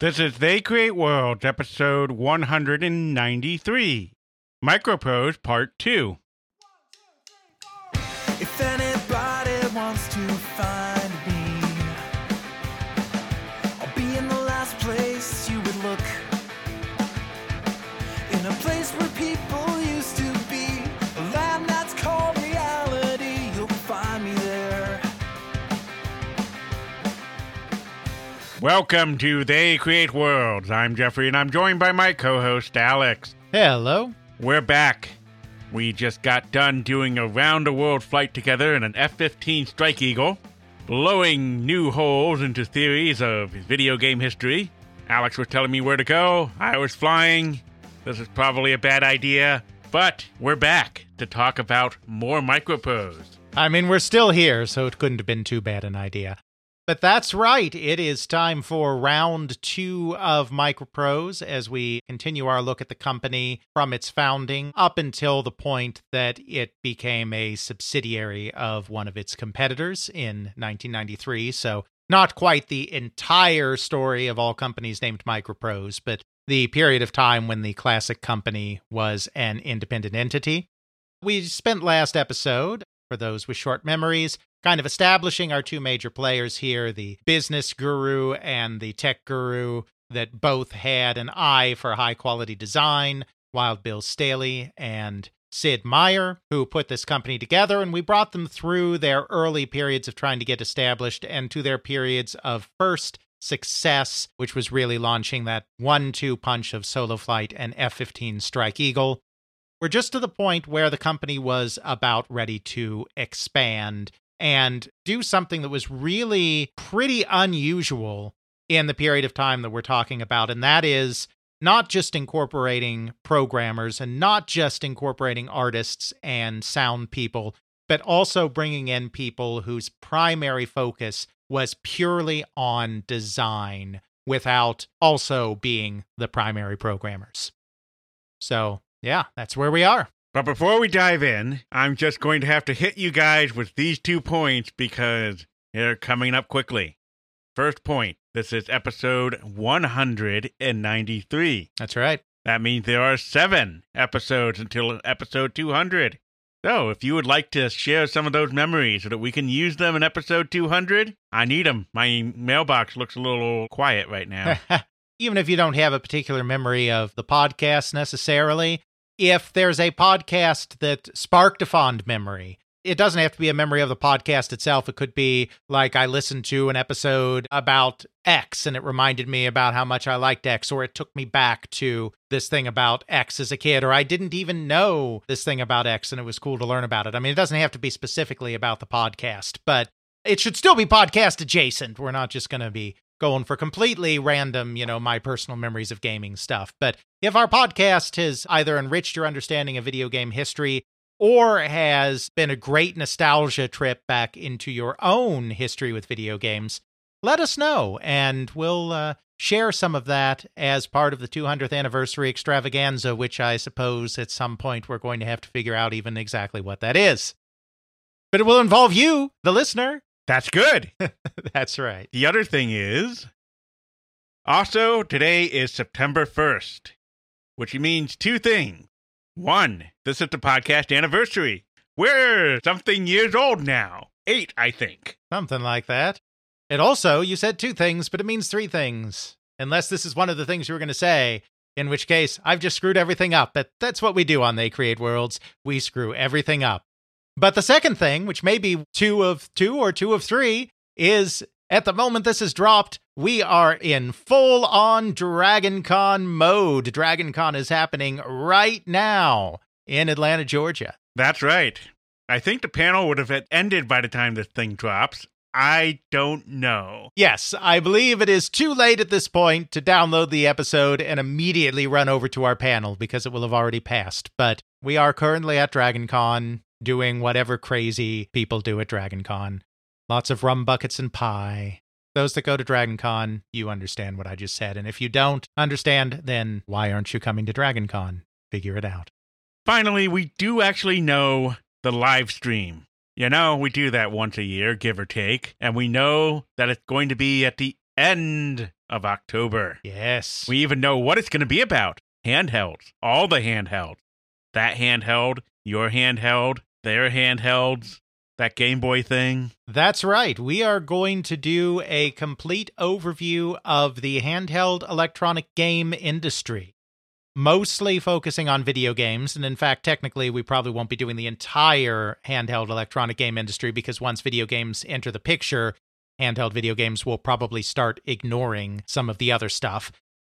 This is They Create Worlds, episode 193, Microprose Part 2. If anybody Welcome to They Create Worlds. I'm Jeffrey, and I'm joined by my co host, Alex. Hello. We're back. We just got done doing a round the world flight together in an F 15 Strike Eagle, blowing new holes into theories of video game history. Alex was telling me where to go, I was flying. This is probably a bad idea, but we're back to talk about more Microprose. I mean, we're still here, so it couldn't have been too bad an idea. But that's right. It is time for round two of Microprose as we continue our look at the company from its founding up until the point that it became a subsidiary of one of its competitors in 1993. So, not quite the entire story of all companies named Microprose, but the period of time when the classic company was an independent entity. We spent last episode, for those with short memories, kind of establishing our two major players here the business guru and the tech guru that both had an eye for high quality design Wild Bill Stealey and Sid Meier, who put this company together, and we brought them through their early periods of trying to get established and to their periods of first success, which was really launching that one two punch of Solo Flight and F 15 Strike Eagle. We're just to the point where the company was about ready to expand and do something that was really pretty unusual in the period of time that we're talking about. And that is not just incorporating programmers and not just incorporating artists and sound people, but also bringing in people whose primary focus was purely on design without also being the primary programmers. So, yeah, that's where we are. But before we dive in, I'm just going to have to hit you guys with these two points because they're coming up quickly. First point this is episode 193. That's right. That means there are seven episodes until episode 200. So, if you would like to share some of those memories so that we can use them in episode 200, I need them. My mailbox looks a little quiet right now. Even if you don't have a particular memory of the podcast necessarily, if there's a podcast that sparked a fond memory, it doesn't have to be a memory of the podcast itself. It could be like I listened to an episode about X and it reminded me about how much I liked X, or it took me back to this thing about X as a kid, or I didn't even know this thing about X and it was cool to learn about it. I mean, it doesn't have to be specifically about the podcast, but it should still be podcast adjacent. We're not just going to be going for completely random, you know, my personal memories of gaming stuff. But if our podcast has either enriched your understanding of video game history or has been a great nostalgia trip back into your own history with video games, let us know and we'll uh, share some of that as part of the 200th anniversary extravaganza, which I suppose at some point we're going to have to figure out even exactly what that is. But it will involve you, the listener. That's good. That's right. The other thing is also, today is September 1st, which means two things. One, this is the podcast anniversary. We're something years old now. Eight, I think. Something like that. And also, you said two things, but it means three things. Unless this is one of the things you were going to say, in which case I've just screwed everything up. But that's what we do on They Create Worlds. We screw everything up. But the second thing, which may be two of two or two of three, is at the moment this is dropped, we are in full on Dragon Con mode. Dragon Con is happening right now in Atlanta, Georgia. That's right. I think the panel would have ended by the time this thing drops. I don't know. Yes, I believe it is too late at this point to download the episode and immediately run over to our panel because it will have already passed. But we are currently at Dragon Con doing whatever crazy people do at Dragon Con. Lots of rum buckets and pie. Those that go to Dragon Con, you understand what I just said. And if you don't understand, then why aren't you coming to Dragon Con? Figure it out. Finally, we do actually know the live stream. You know, we do that once a year, give or take, and we know that it's going to be at the end of October. Yes. We even know what it's going to be about handhelds, all the handhelds. That handheld, your handheld, their handhelds, that Game Boy thing. That's right. We are going to do a complete overview of the handheld electronic game industry, mostly focusing on video games. And in fact, technically, we probably won't be doing the entire handheld electronic game industry because once video games enter the picture, handheld video games will probably start ignoring some of the other stuff.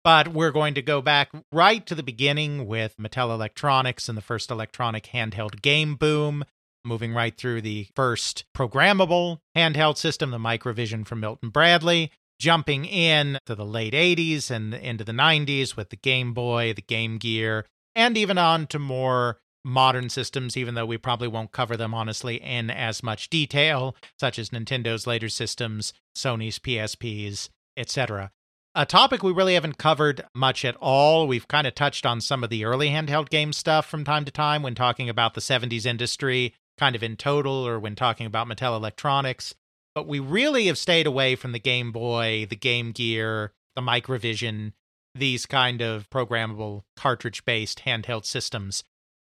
But we're going to go back right to the beginning with Mattel Electronics and the first electronic handheld game boom, moving right through the first programmable handheld system, the Microvision from Milton Bradley, jumping in to the late 80s and into the 90s with the Game Boy, the Game Gear, and even on to more modern systems, even though we probably won't cover them honestly in as much detail, such as Nintendo's later systems, Sony's PSPs, etc. A topic we really haven't covered much at all. We've kind of touched on some of the early handheld game stuff from time to time when talking about the 70s industry, kind of in total, or when talking about Mattel Electronics. But we really have stayed away from the Game Boy, the Game Gear, the Microvision, these kind of programmable cartridge based handheld systems.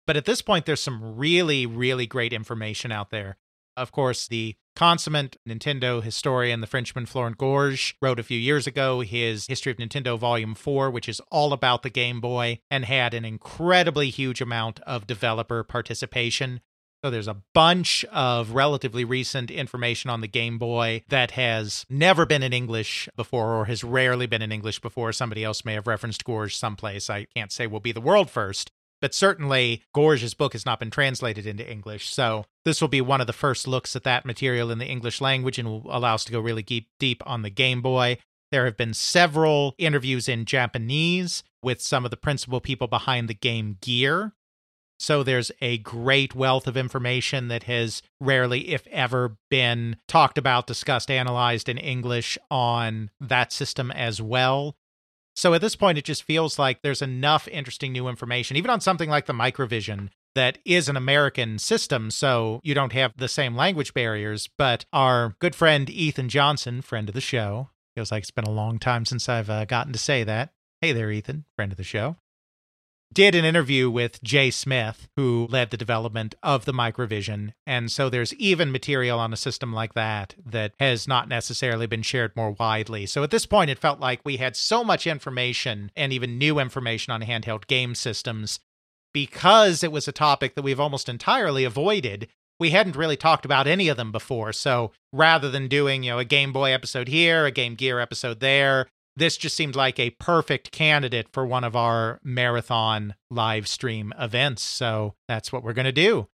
But at this point, there's some really, really great information out there. Of course, the consummate Nintendo historian, the Frenchman Florent Gorge, wrote a few years ago his History of Nintendo Volume 4, which is all about the Game Boy and had an incredibly huge amount of developer participation. So there's a bunch of relatively recent information on the Game Boy that has never been in English before or has rarely been in English before. Somebody else may have referenced Gorge someplace. I can't say we'll be the world first, but certainly Gorge's book has not been translated into English. So this will be one of the first looks at that material in the English language and will allow us to go really deep, deep on the Game Boy. There have been several interviews in Japanese with some of the principal people behind the Game Gear. So there's a great wealth of information that has rarely, if ever, been talked about, discussed, analyzed in English on that system as well. So at this point, it just feels like there's enough interesting new information, even on something like the Microvision, that is an American system, so you don't have the same language barriers. But our good friend Ethan Johnson, friend of the show, feels like it's been a long time since I've uh, gotten to say that. Hey there, Ethan, friend of the show did an interview with Jay Smith, who led the development of the Microvision. And so there's even material on a system like that that has not necessarily been shared more widely. So at this point, it felt like we had so much information and even new information on handheld game systems because it was a topic that we've almost entirely avoided. We hadn't really talked about any of them before. So rather than doing, you know, a Game Boy episode here, a Game Gear episode there, this just seemed like a perfect candidate for one of our marathon live stream events. So that's what we're going to do.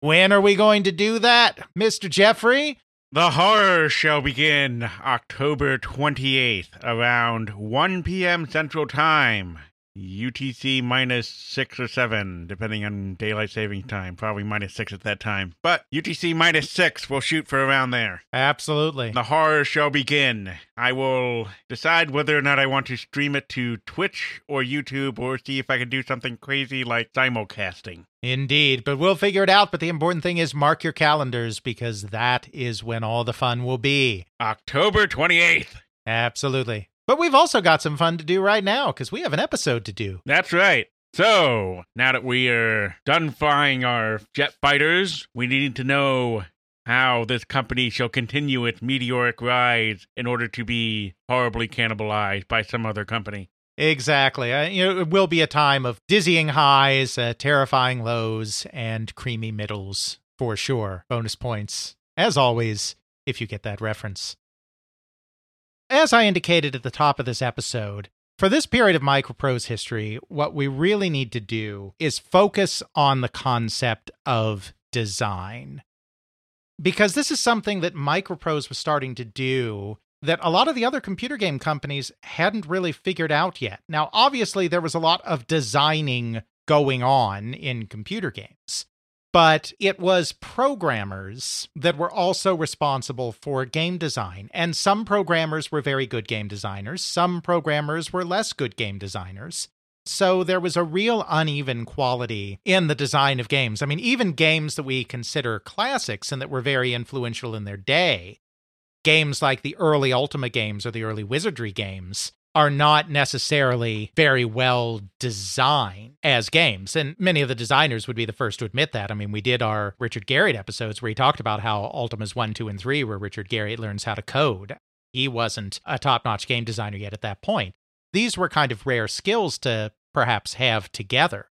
When are we going to do that, Mr. Jeffrey? The horror shall begin October 28th around 1 p.m. Central Time. UTC minus six or seven, depending on daylight saving time. Probably minus six at that time. But UTC minus six, we'll shoot for around there. Absolutely. The horror shall begin. I will decide whether or not I want to stream it to Twitch or YouTube or see if I can do something crazy like simulcasting. Indeed, but we'll figure it out. But the important thing is mark your calendars because that is when all the fun will be. October 28th. Absolutely. But we've also got some fun to do right now because we have an episode to do. That's right. So, now that we are done flying our jet fighters, we need to know how this company shall continue its meteoric rise in order to be horribly cannibalized by some other company. Exactly. Uh, you know, it will be a time of dizzying highs, uh, terrifying lows, and creamy middles for sure. Bonus points, as always, if you get that reference. As I indicated at the top of this episode, for this period of Microprose history, what we really need to do is focus on the concept of design. Because this is something that Microprose was starting to do that a lot of the other computer game companies hadn't really figured out yet. Now, obviously, there was a lot of designing going on in computer games but it was programmers that were also responsible for game design. And some programmers were very good game designers, some programmers were less good game designers. So there was a real uneven quality in the design of games. I mean, even games that we consider classics and that were very influential in their day games like the early Ultima games or the early Wizardry games are not necessarily very well designed as games. And many of the designers would be the first to admit that. I mean, we did our Richard Garriott episodes where he talked about how Ultimas 1, 2, and 3, where Richard Garriott learns how to code. He wasn't a top notch game designer yet at that point. These were kind of rare skills to perhaps have together.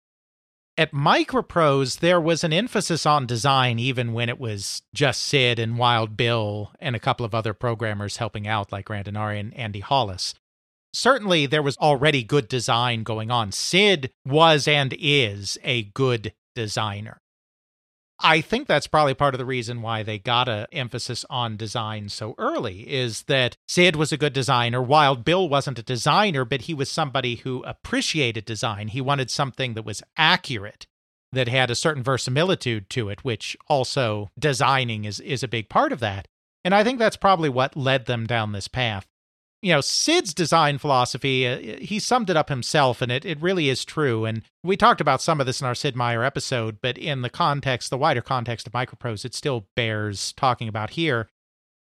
At Microprose, there was an emphasis on design even when it was just Sid and Wild Bill and a couple of other programmers helping out, like Grant Irani and Andy Hollis. Certainly, there was already good design going on. Sid was and is a good designer. I think that's probably part of the reason why they got a emphasis on design so early is that Sid was a good designer. Wild Bill wasn't a designer, but he was somebody who appreciated design. He wanted something that was accurate, that had a certain verisimilitude to it, which also designing is is a big part of that. And I think that's probably what led them down this path you know, Sid's design philosophy, uh, he summed it up himself, and it, it really is true. And we talked about some of this in our Sid Meier episode, but in the context, the wider context of Microprose, it still bears talking about here.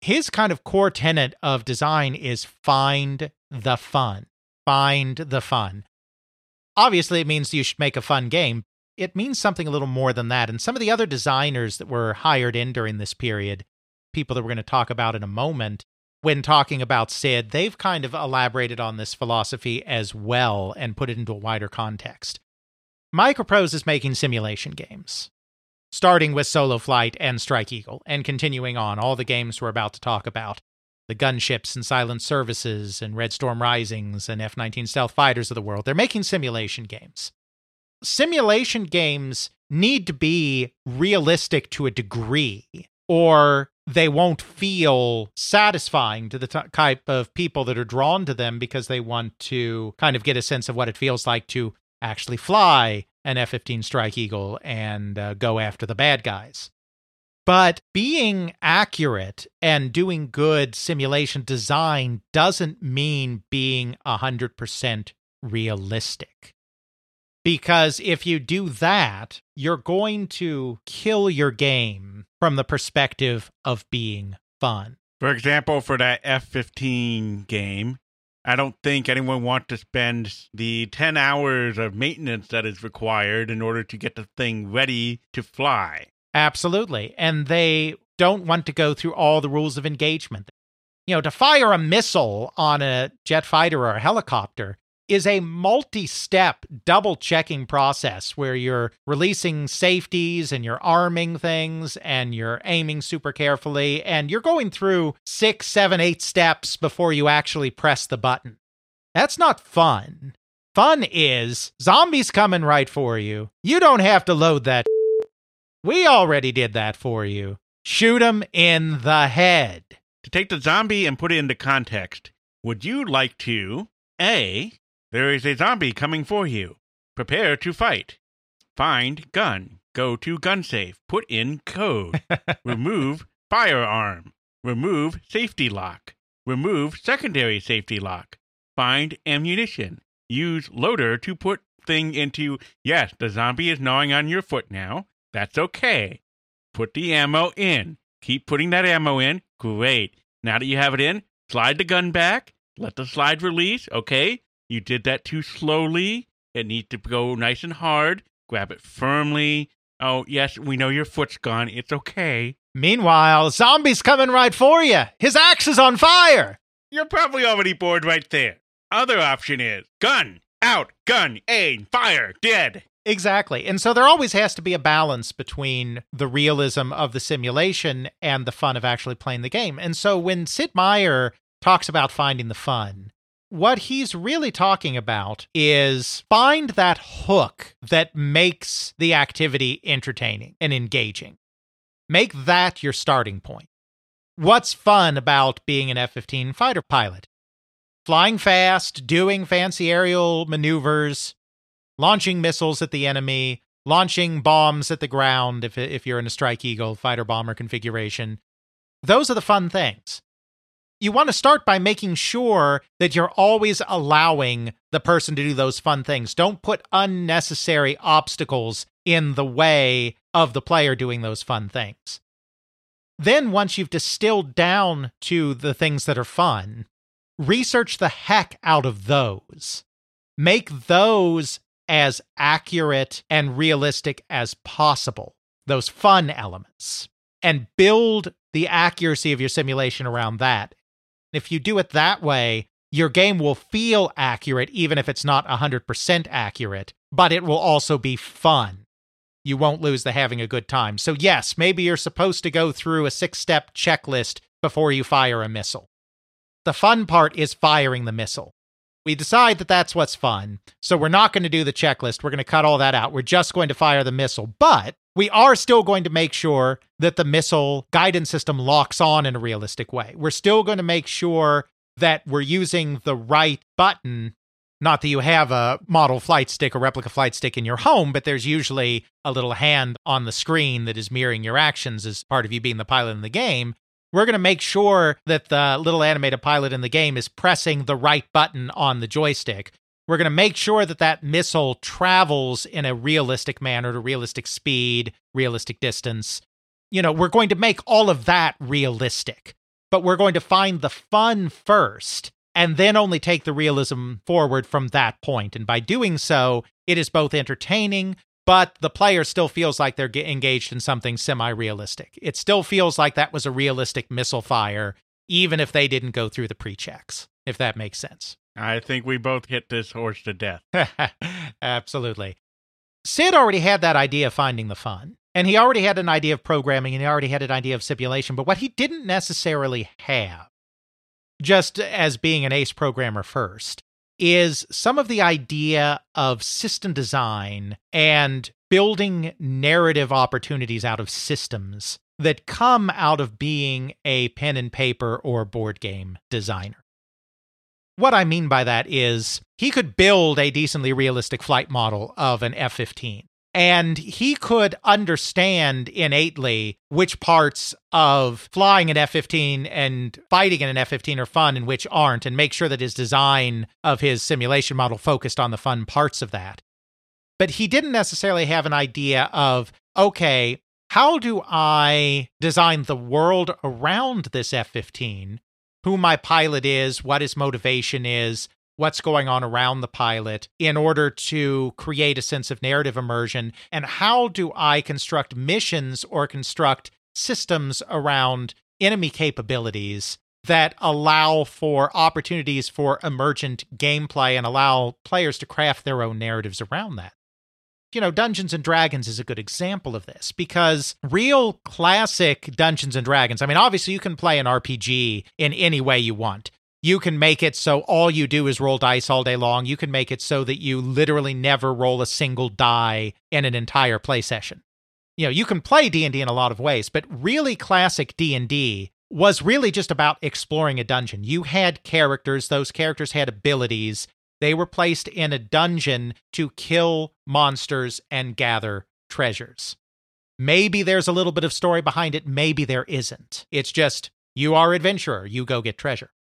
His kind of core tenet of design is find the fun. Find the fun. Obviously, it means you should make a fun game. It means something a little more than that. And some of the other designers that were hired in during this period, people that we're going to talk about in a moment, when talking about Sid, they've kind of elaborated on this philosophy as well and put it into a wider context. Microprose is making simulation games, starting with Solo Flight and Strike Eagle, and continuing on all the games we're about to talk about the gunships and silent services and Red Storm Risings and F 19 stealth fighters of the world. They're making simulation games. Simulation games need to be realistic to a degree, or they won't feel satisfying to the t- type of people that are drawn to them because they want to kind of get a sense of what it feels like to actually fly an F 15 Strike Eagle and uh, go after the bad guys. But being accurate and doing good simulation design doesn't mean being 100% realistic. Because if you do that, you're going to kill your game from the perspective of being fun. For example, for that F 15 game, I don't think anyone wants to spend the 10 hours of maintenance that is required in order to get the thing ready to fly. Absolutely. And they don't want to go through all the rules of engagement. You know, to fire a missile on a jet fighter or a helicopter, is a multi step double checking process where you're releasing safeties and you're arming things and you're aiming super carefully and you're going through six, seven, eight steps before you actually press the button. That's not fun. Fun is zombies coming right for you. You don't have to load that. We already did that for you. Shoot him in the head. To take the zombie and put it into context, would you like to A. There is a zombie coming for you. Prepare to fight. Find gun. Go to gun safe. Put in code. Remove firearm. Remove safety lock. Remove secondary safety lock. Find ammunition. Use loader to put thing into. Yes, the zombie is gnawing on your foot now. That's okay. Put the ammo in. Keep putting that ammo in. Great. Now that you have it in, slide the gun back. Let the slide release. Okay. You did that too slowly. It needs to go nice and hard. Grab it firmly. Oh, yes, we know your foot's gone. It's okay. Meanwhile, zombie's coming right for you. His axe is on fire. You're probably already bored right there. Other option is gun, out, gun, aim, fire, dead. Exactly. And so there always has to be a balance between the realism of the simulation and the fun of actually playing the game. And so when Sid Meier talks about finding the fun, what he's really talking about is find that hook that makes the activity entertaining and engaging. Make that your starting point. What's fun about being an F 15 fighter pilot? Flying fast, doing fancy aerial maneuvers, launching missiles at the enemy, launching bombs at the ground if, if you're in a Strike Eagle fighter bomber configuration. Those are the fun things you want to start by making sure that you're always allowing the person to do those fun things. Don't put unnecessary obstacles in the way of the player doing those fun things. Then, once you've distilled down to the things that are fun, research the heck out of those. Make those as accurate and realistic as possible, those fun elements, and build the accuracy of your simulation around that. If you do it that way, your game will feel accurate, even if it's not 100% accurate, but it will also be fun. You won't lose the having a good time. So, yes, maybe you're supposed to go through a six step checklist before you fire a missile. The fun part is firing the missile. We decide that that's what's fun. So, we're not going to do the checklist. We're going to cut all that out. We're just going to fire the missile. But we are still going to make sure that the missile guidance system locks on in a realistic way. We're still going to make sure that we're using the right button. Not that you have a model flight stick or replica flight stick in your home, but there's usually a little hand on the screen that is mirroring your actions as part of you being the pilot in the game. We're going to make sure that the little animated pilot in the game is pressing the right button on the joystick. We're going to make sure that that missile travels in a realistic manner to realistic speed, realistic distance. You know, we're going to make all of that realistic but we're going to find the fun first and then only take the realism forward from that point. And by doing so, it is both entertaining, but the player still feels like they're engaged in something semi realistic. It still feels like that was a realistic missile fire, even if they didn't go through the pre checks, if that makes sense. I think we both hit this horse to death. Absolutely. Sid already had that idea of finding the fun. And he already had an idea of programming and he already had an idea of simulation, but what he didn't necessarily have, just as being an ace programmer first, is some of the idea of system design and building narrative opportunities out of systems that come out of being a pen and paper or board game designer. What I mean by that is he could build a decently realistic flight model of an F 15 and he could understand innately which parts of flying an F 15 and fighting in an F 15 are fun and which aren't, and make sure that his design of his simulation model focused on the fun parts of that. But he didn't necessarily have an idea of, okay, how do I design the world around this F 15? Who my pilot is, what his motivation is, what's going on around the pilot in order to create a sense of narrative immersion? And how do I construct missions or construct systems around enemy capabilities that allow for opportunities for emergent gameplay and allow players to craft their own narratives around that? You know, Dungeons and Dragons is a good example of this because real classic Dungeons and Dragons, I mean, obviously you can play an RPG in any way you want. You can make it so all you do is roll dice all day long. You can make it so that you literally never roll a single die in an entire play session. You know, you can play D&D in a lot of ways, but really classic D&D was really just about exploring a dungeon. You had characters, those characters had abilities. They were placed in a dungeon to kill monsters and gather treasures. Maybe there's a little bit of story behind it, maybe there isn't. It's just you are adventurer, you go get treasure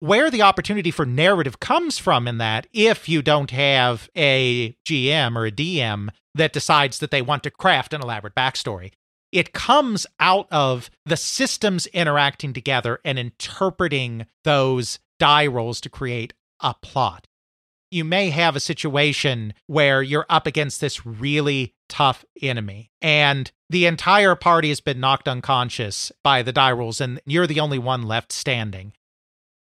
where the opportunity for narrative comes from in that if you don't have a GM or a DM that decides that they want to craft an elaborate backstory. It comes out of the systems interacting together and interpreting those die rolls to create a plot. You may have a situation where you're up against this really tough enemy and the entire party has been knocked unconscious by the die rolls and you're the only one left standing.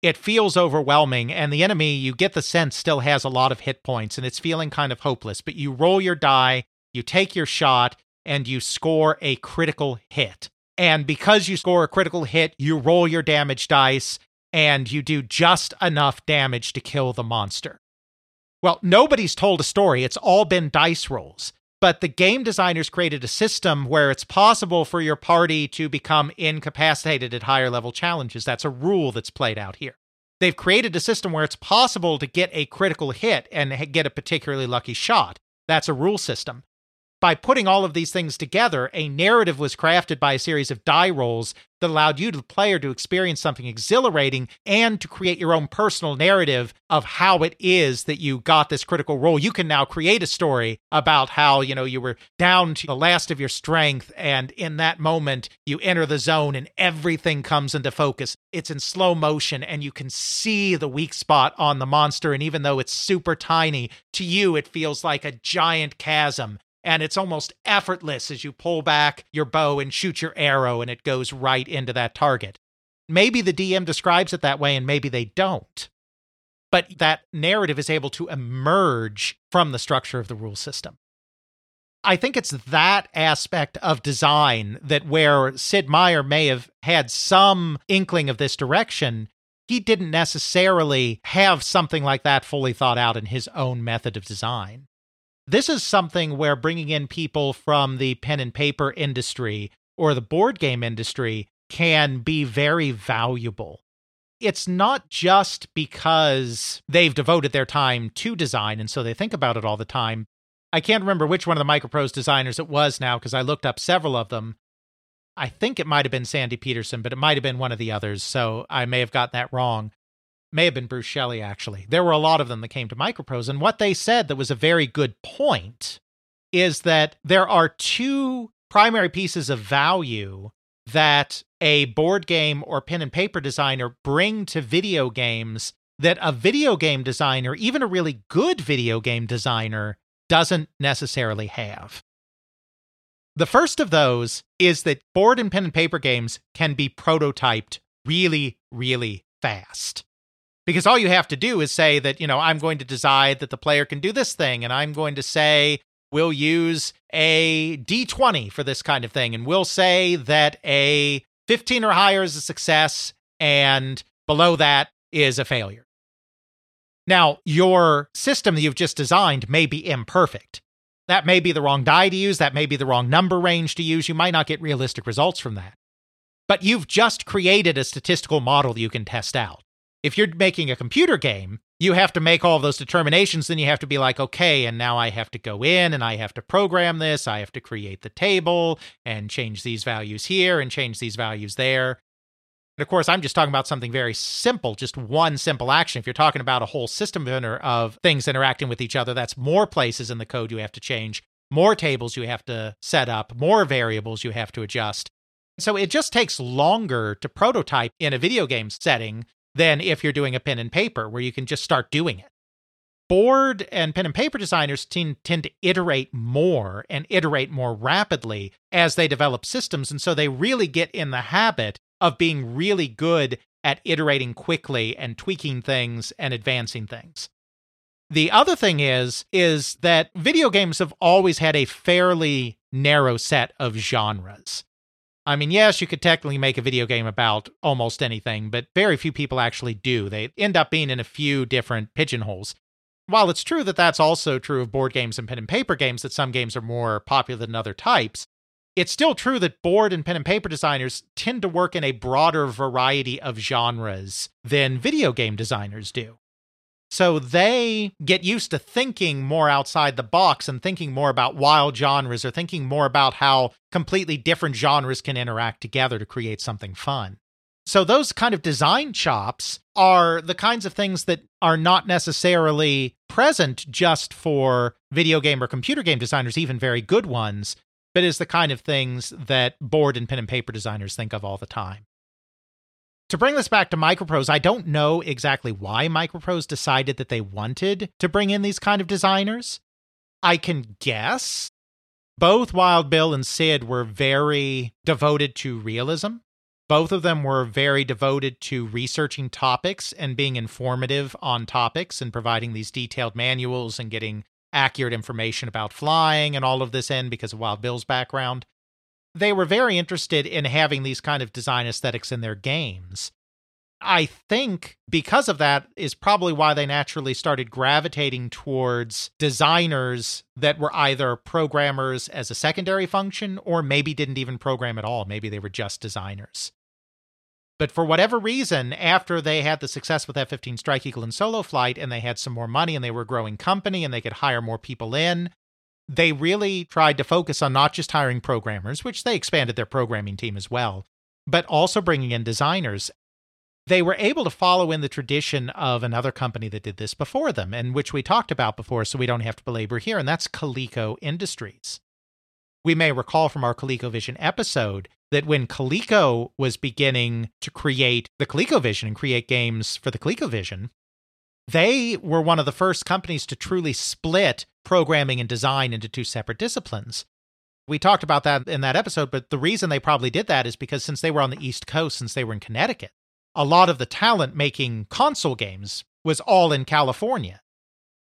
It feels overwhelming and the enemy you get the sense still has a lot of hit points and it's feeling kind of hopeless but you roll your die you take your shot and you score a critical hit. And because you score a critical hit you roll your damage dice and you do just enough damage to kill the monster well nobody's told a story it's all been dice rolls but the game designers created a system where it's possible for your party to become incapacitated at higher level challenges. That's a rule that's played out here. They've created a system where it's possible to get a critical hit and get a particularly lucky shot. That's a rule system. By putting all of these things together, a narrative was crafted by a series of die rolls that allowed you, the player, to experience something exhilarating and to create your own personal narrative of how it is that you got this critical role. You can now create a story about how, you know, you were down to the last of your strength, and in that moment, you enter the zone and everything comes into focus. It's in slow motion, and you can see the weak spot on the monster. And even though it's super tiny, to you, it feels like a giant chasm and it's almost effortless as you pull back your bow and shoot your arrow and it goes right into that target. Maybe the DM describes it that way and maybe they don't. But that narrative is able to emerge from the structure of the rule system. I think it's that aspect of design that where Sid Meier may have had some inkling of this direction, he didn't necessarily have something like that fully thought out in his own method of design. This is something where bringing in people from the pen and paper industry or the board game industry can be very valuable. It's not just because they've devoted their time to design and so they think about it all the time. I can't remember which one of the Microprose designers it was now because I looked up several of them. I think it might have been Sandy Petersen, but it might have been one of the others, so I may have got that wrong may have been Bruce Shelley, actually. There were a lot of them that came to Microprose. And what they said that was a very good point is that there are two primary pieces of value that a board game or pen and paper designer bring to video games that a video game designer, even a really good video game designer, doesn't necessarily have. The first of those is that board and pen and paper games can be prototyped really, really fast because all you have to do is say that, you know, I'm going to decide that the player can do this thing, and I'm going to say we'll use a d20 for this kind of thing, and we'll say that a 15 or higher is a success, and below that is a failure. Now, your system that you've just designed may be imperfect. That may be the wrong die to use, that may be the wrong number range to use. You might not get realistic results from that. But you've just created a statistical model that you can test out if you're making a computer game, you have to make all of those determinations. Then you have to be like, okay, and now I have to go in and I have to program this. I have to create the table and change these values here and change these values there. And of course, I'm just talking about something very simple, just one simple action. If you're talking about a whole system of things interacting with each other, that's more places in the code you have to change, more tables you have to set up, more variables you have to adjust. So it just takes longer to prototype in a video game setting than if you're doing a pen and paper where you can just start doing it. Board and pen and paper designers tend, tend to iterate more and iterate more rapidly as they develop systems. And so they really get in the habit of being really good at iterating quickly and tweaking things and advancing things. The other thing is is that video games have always had a fairly narrow set of genres. I mean, yes, you could technically make a video game about almost anything, but very few people actually do. They end up being in a few different pigeonholes. While it's true that that's also true of board games and pen and paper games, that some games are more popular than other types, it's still true that board and pen and paper designers tend to work in a broader variety of genres than video game designers do. So they get used to thinking more outside the box and thinking more about wild genres or thinking more about how completely different genres can interact together to create something fun. So those kind of design chops are the kinds of things that are not necessarily present just for video game or computer game designers, even very good ones, but is the kind of things that board and pen and paper designers think of all the time. To bring this back to Microprose, I don't know exactly why Microprose decided that they wanted to bring in these kind of designers. I can guess. Both Wild Bill and Sid were very devoted to realism. Both of them were very devoted to researching topics and being informative on topics and providing these detailed manuals and getting accurate information about flying and all of this in because of Wild Bill's background they were very interested in having these kind of design aesthetics in their games. I think because of that is probably why they naturally started gravitating towards designers that were either programmers as a secondary function or maybe didn't even program at all. Maybe they were just designers. But for whatever reason, after they had the success with F 15 Strike Eagle and Solo Flight and they had some more money and they were a growing company and they could hire more people in, they really tried to focus on not just hiring programmers, which they expanded their programming team as well, but also bringing in designers. They were able to follow in the tradition of another company that did this before them, and which we talked about before, so we don't have to belabor here, and that's Coleco Industries. We may recall from our ColecoVision episode that when Coleco was beginning to create the ColecoVision and create games for the ColecoVision, they were one of the first companies to truly split programming and design into two separate disciplines. We talked about that in that episode, but the reason they probably did that is because since they were on the East Coast, since they were in Connecticut, a lot of the talent making console games was all in California.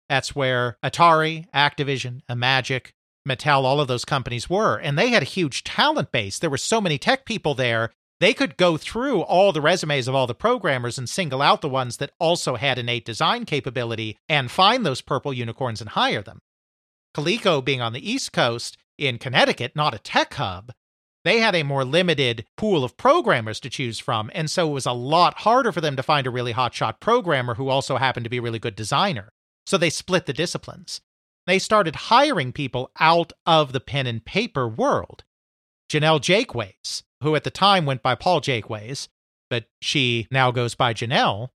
That's where Atari, Activision, Imagic, Mattel, all of those companies were. And they had a huge talent base. There were so many tech people there. They could go through all the resumes of all the programmers and single out the ones that also had innate design capability and find those purple unicorns and hire them. Coleco being on the East Coast in Connecticut, not a tech hub, they had a more limited pool of programmers to choose from. And so it was a lot harder for them to find a really hotshot programmer who also happened to be a really good designer. So they split the disciplines they started hiring people out of the pen and paper world. Janelle Jakeways, who at the time went by Paul Jakeways, but she now goes by Janelle.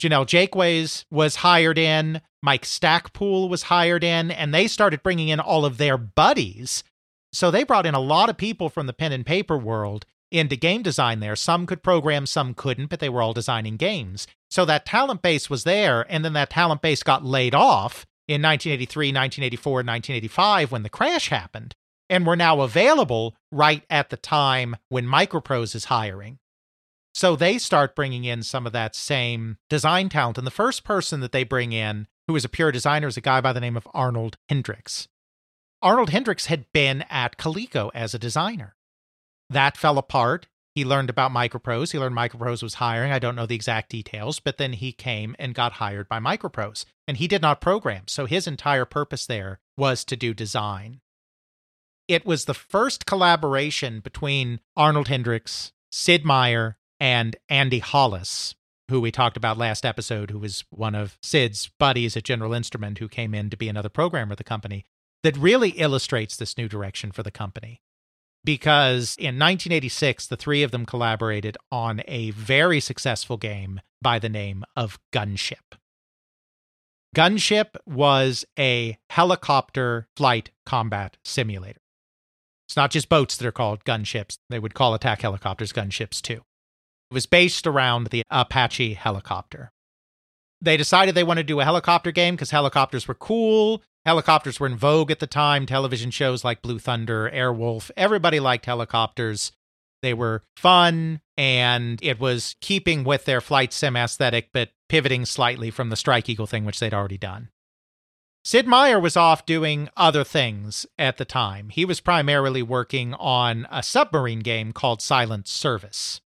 Janelle Jakeways was hired in, Mike Stackpole was hired in, and they started bringing in all of their buddies. So they brought in a lot of people from the pen and paper world into game design there. Some could program, some couldn't, but they were all designing games. So that talent base was there, and then that talent base got laid off in 1983, 1984, 1985 when the crash happened, and were now available right at the time when Microprose is hiring. So they start bringing in some of that same design talent. And the first person that they bring in, who is a pure designer, is a guy by the name of Arnold Hendricks. Arnold Hendricks had been at Coleco as a designer. That fell apart. He learned about Microprose. He learned Microprose was hiring. I don't know the exact details, but then he came and got hired by Microprose. And he did not program. So his entire purpose there was to do design. It was the first collaboration between Arnold Hendricks, Sid Meier, and Andy Hollis, who we talked about last episode, who was one of Sid's buddies at General Instrument, who came in to be another programmer of the company, that really illustrates this new direction for the company because in 1986, the three of them collaborated on a very successful game by the name of Gunship. Gunship was a helicopter flight combat simulator. It's not just boats that are called gunships, they would call attack helicopters gunships too. It was based around the Apache helicopter. They decided they wanted to do a helicopter game because helicopters were cool Helicopters were in vogue at the time. Television shows like Blue Thunder, Airwolf, everybody liked helicopters. They were fun, and it was keeping with their flight sim aesthetic, but pivoting slightly from the Strike Eagle thing, which they'd already done. Sid Meier was off doing other things at the time. He was primarily working on a submarine game called Silent Service.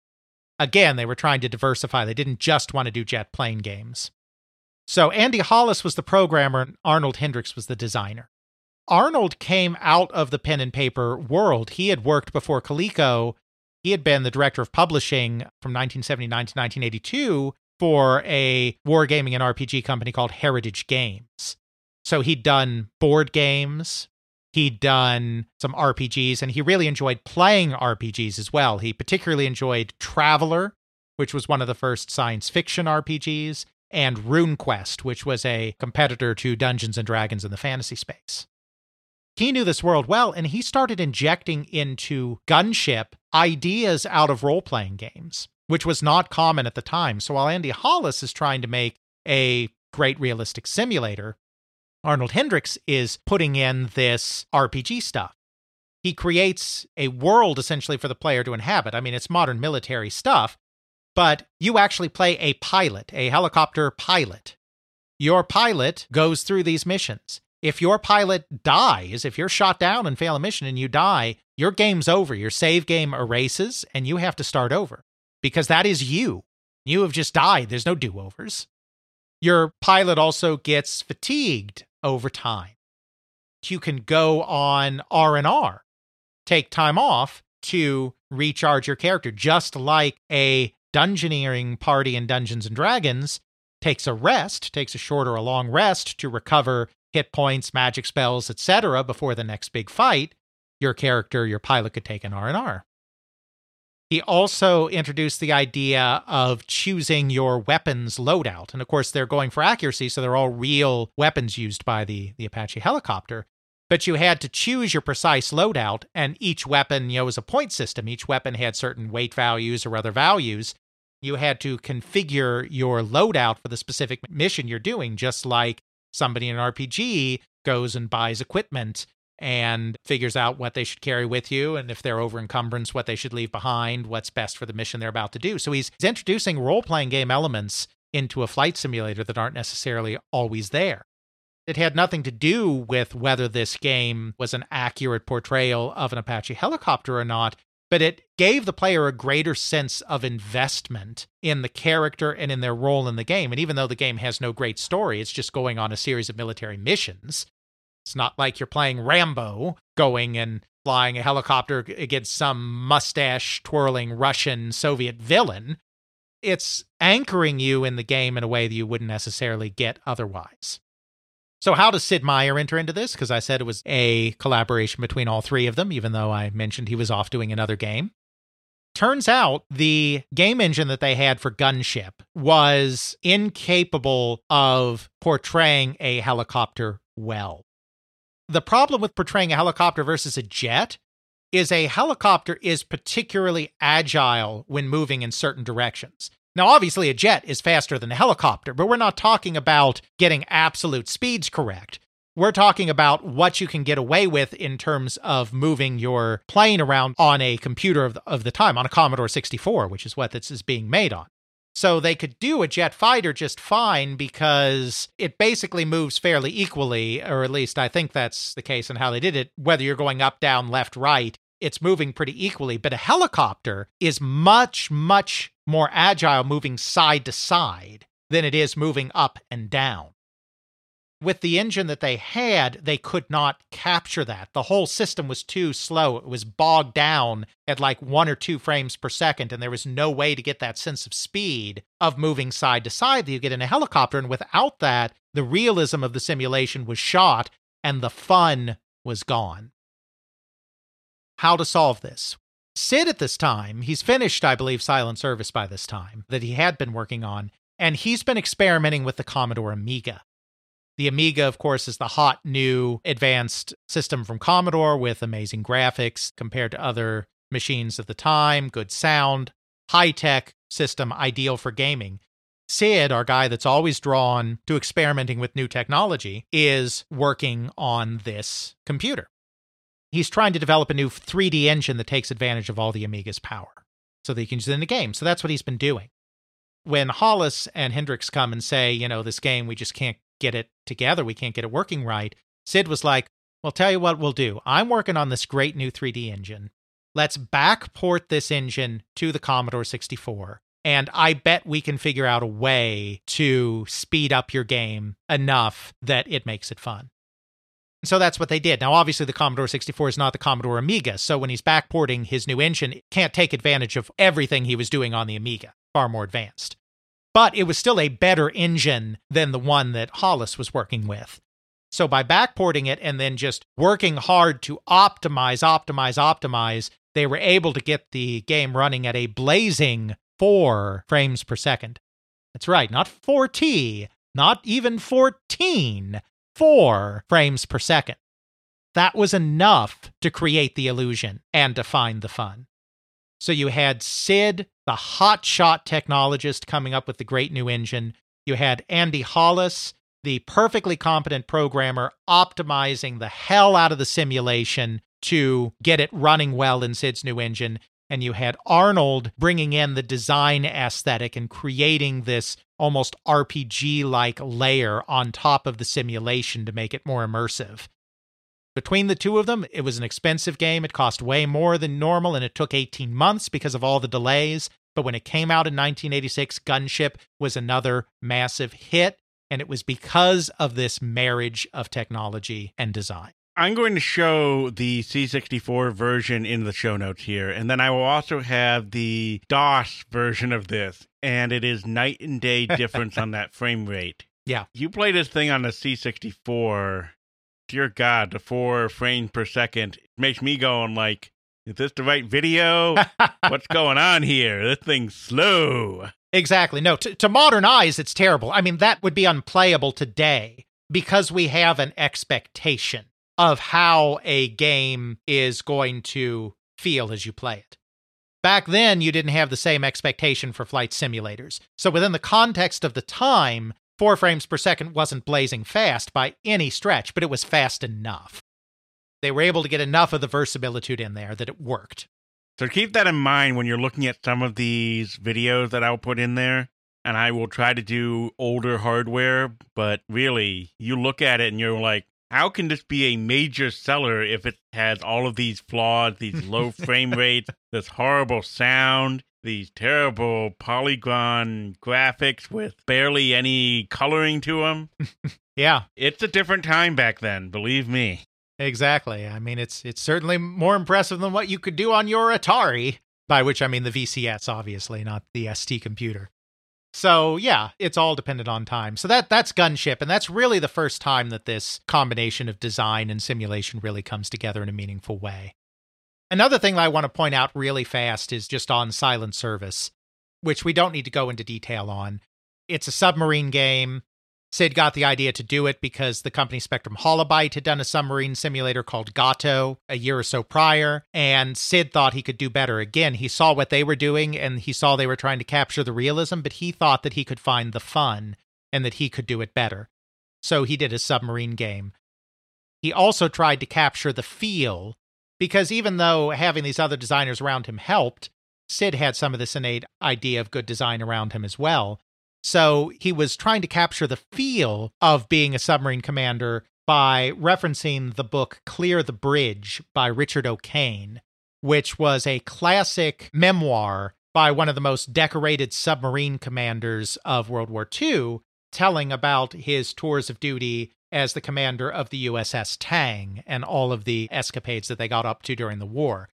Again, they were trying to diversify. They didn't just want to do jet plane games. So Andy Hollis was the programmer, and Arnold Hendricks was the designer. Arnold came out of the pen and paper world. He had worked before Coleco. He had been the director of publishing from 1979 to 1982 for a wargaming and RPG company called Heritage Games. So he'd done board games, he'd done some RPGs, and he really enjoyed playing RPGs as well. He particularly enjoyed Traveller, which was one of the first science fiction RPGs and RuneQuest, which was a competitor to Dungeons and Dragons in the fantasy space. He knew this world well, and he started injecting into Gunship ideas out of role playing games, which was not common at the time. So while Andy Hollis is trying to make a great realistic simulator, Arnold Hendricks is putting in this RPG stuff. He creates a world essentially for the player to inhabit. I mean, it's modern military stuff, but you actually play a pilot, a helicopter pilot. Your pilot goes through these missions. If your pilot dies, if you're shot down and fail a mission and you die, your game's over. Your save game erases and you have to start over because that is you. You have just died. There's no do overs. Your pilot also gets fatigued over time. You can go on R&R, take time off to recharge your character just like a dungeoneering party in Dungeons and Dragons takes a rest, takes a short or a long rest to recover hit points, magic spells, etc. before the next big fight, your character, your pilot could take an R&R. He also introduced the idea of choosing your weapons loadout. And of course, they're going for accuracy, so they're all real weapons used by the, the Apache helicopter. But you had to choose your precise loadout, and each weapon, you know, was a point system. Each weapon had certain weight values or other values. You had to configure your loadout for the specific mission you're doing, just like somebody in an RPG goes and buys equipment and figures out what they should carry with you and if they're over encumbrance what they should leave behind what's best for the mission they're about to do so he's, he's introducing role-playing game elements into a flight simulator that aren't necessarily always there it had nothing to do with whether this game was an accurate portrayal of an apache helicopter or not but it gave the player a greater sense of investment in the character and in their role in the game. And even though the game has no great story, it's just going on a series of military missions. It's not like you're playing Rambo going and flying a helicopter against some mustache twirling Russian Soviet villain. It's anchoring you in the game in a way that you wouldn't necessarily get otherwise. So, how does Sid Meier enter into this? Because I said it was a collaboration between all three of them, even though I mentioned he was off doing another game. Turns out the game engine that they had for Gunship was incapable of portraying a helicopter well the problem with portraying a helicopter versus a jet is a helicopter is particularly agile when moving in certain directions. Now, obviously, a jet is faster than a helicopter, but we're not talking about getting absolute speeds correct. We're talking about what you can get away with in terms of moving your plane around on a computer of the, of the time, on a Commodore 64, which is what this is being made on. So they could do a jet fighter just fine because it basically moves fairly equally, or at least I think that's the case in how they did it. Whether you're going up, down, left, right, it's moving pretty equally. But a helicopter is much, much more agile moving side to side than it is moving up and down with the engine that they had, they could not capture that. The whole system was too slow. It was bogged down at like one or two frames per second, and there was no way to get that sense of speed of moving side to side that you get in a helicopter. And without that, the realism of the simulation was shot and the fun was gone. How to solve this? Sid at this time, he's finished, I believe, Silent Service by this time that he had been working on, and he's been experimenting with the Commodore Amiga. The Amiga, of course, is the hot new advanced system from Commodore with amazing graphics compared to other machines of the time, good sound, high tech system ideal for gaming. Sid, our guy that's always drawn to experimenting with new technology, is working on this computer. He's trying to develop a new 3D engine that takes advantage of all the Amiga's power so that he can use it in the game. So that's what he's been doing. When Hollis and Hendricks come and say, you know, this game, we just can't get it together. We can't get it working right. Sid was like, Well, tell you what we'll do. I'm working on this great new 3D engine. Let's backport this engine to the Commodore 64. And I bet we can figure out a way to speed up your game enough that it makes it fun. So that's what they did. Now, obviously, the Commodore 64 is not the Commodore Amiga. So when he's backporting his new engine, it can't take advantage of everything he was doing on the Amiga, far more advanced but it was still a better engine than the one that Hollis was working with. So by backporting it and then just working hard to optimize, optimize, optimize, they were able to get the game running at a blazing four frames per second. That's right, not 4T, not even 14, four frames per second. That was enough to create the illusion and to find the fun. So you had Sid, the hotshot technologist, coming up with the great new engine. You had Andy Hollis, the perfectly competent programmer, optimizing the hell out of the simulation to get it running well in Sid's new engine. And you had Arnold bringing in the design aesthetic and creating this almost RPG like layer on top of the simulation to make it more immersive. Between the two of them, it was an expensive game. It cost way more than normal, and it took 18 months because of all the delays. But when it came out in 1986, Gunship was another massive hit, and it was because of this marriage of technology and design. I'm going to show the C64 version in the show notes here, and then I will also have the DOS version of this, and it is night and day difference on that frame rate. Yeah. You play this thing on the C64. Dear God, the four frames per second makes me going like, is this the right video? What's going on here? This thing's slow. Exactly. No, to, to modern eyes, it's terrible. I mean, that would be unplayable today because we have an expectation of how a game is going to feel as you play it. Back then, you didn't have the same expectation for flight simulators. So, within the context of the time, four frames per second wasn't blazing fast by any stretch, but it was fast enough. They were able to get enough of the verisimilitude in there that it worked. So keep that in mind when you're looking at some of these videos that I'll put in there. And I will try to do older hardware, but really, you look at it and you're like, how can this be a major seller if it has all of these flaws, these low frame rates, this horrible sound, these terrible polygon graphics with barely any coloring to them? Yeah, It's a different time back then, believe me. exactly. I mean, it's it's certainly more impressive than what you could do on your Atari, by which I mean the VCS, obviously, not the ST computer. So yeah, it's all dependent on time. So that that's Gunship, and that's really the first time that this combination of design and simulation really comes together in a meaningful way. Another thing that I want to point out really fast is just on Silent Service, which we don't need to go into detail on. It's a submarine game. Sid got the idea to do it because the company Spectrum Holobyte had done a submarine simulator called Gato a year or so prior, and Sid thought he could do better. Again, he saw what they were doing and he saw they were trying to capture the realism, but he thought that he could find the fun and that he could do it better. So he did a submarine game. He also tried to capture the feel because even though having these other designers around him helped, Sid had some of this innate idea of good design around him as well. So he was trying to capture the feel of being a submarine commander by referencing the book Clear the Bridge by Richard O'Kane, which was a classic memoir by one of the most decorated submarine commanders of World War II, telling about his tours of duty as the commander of the USS Tang and all of the escapades that they got up to during the war.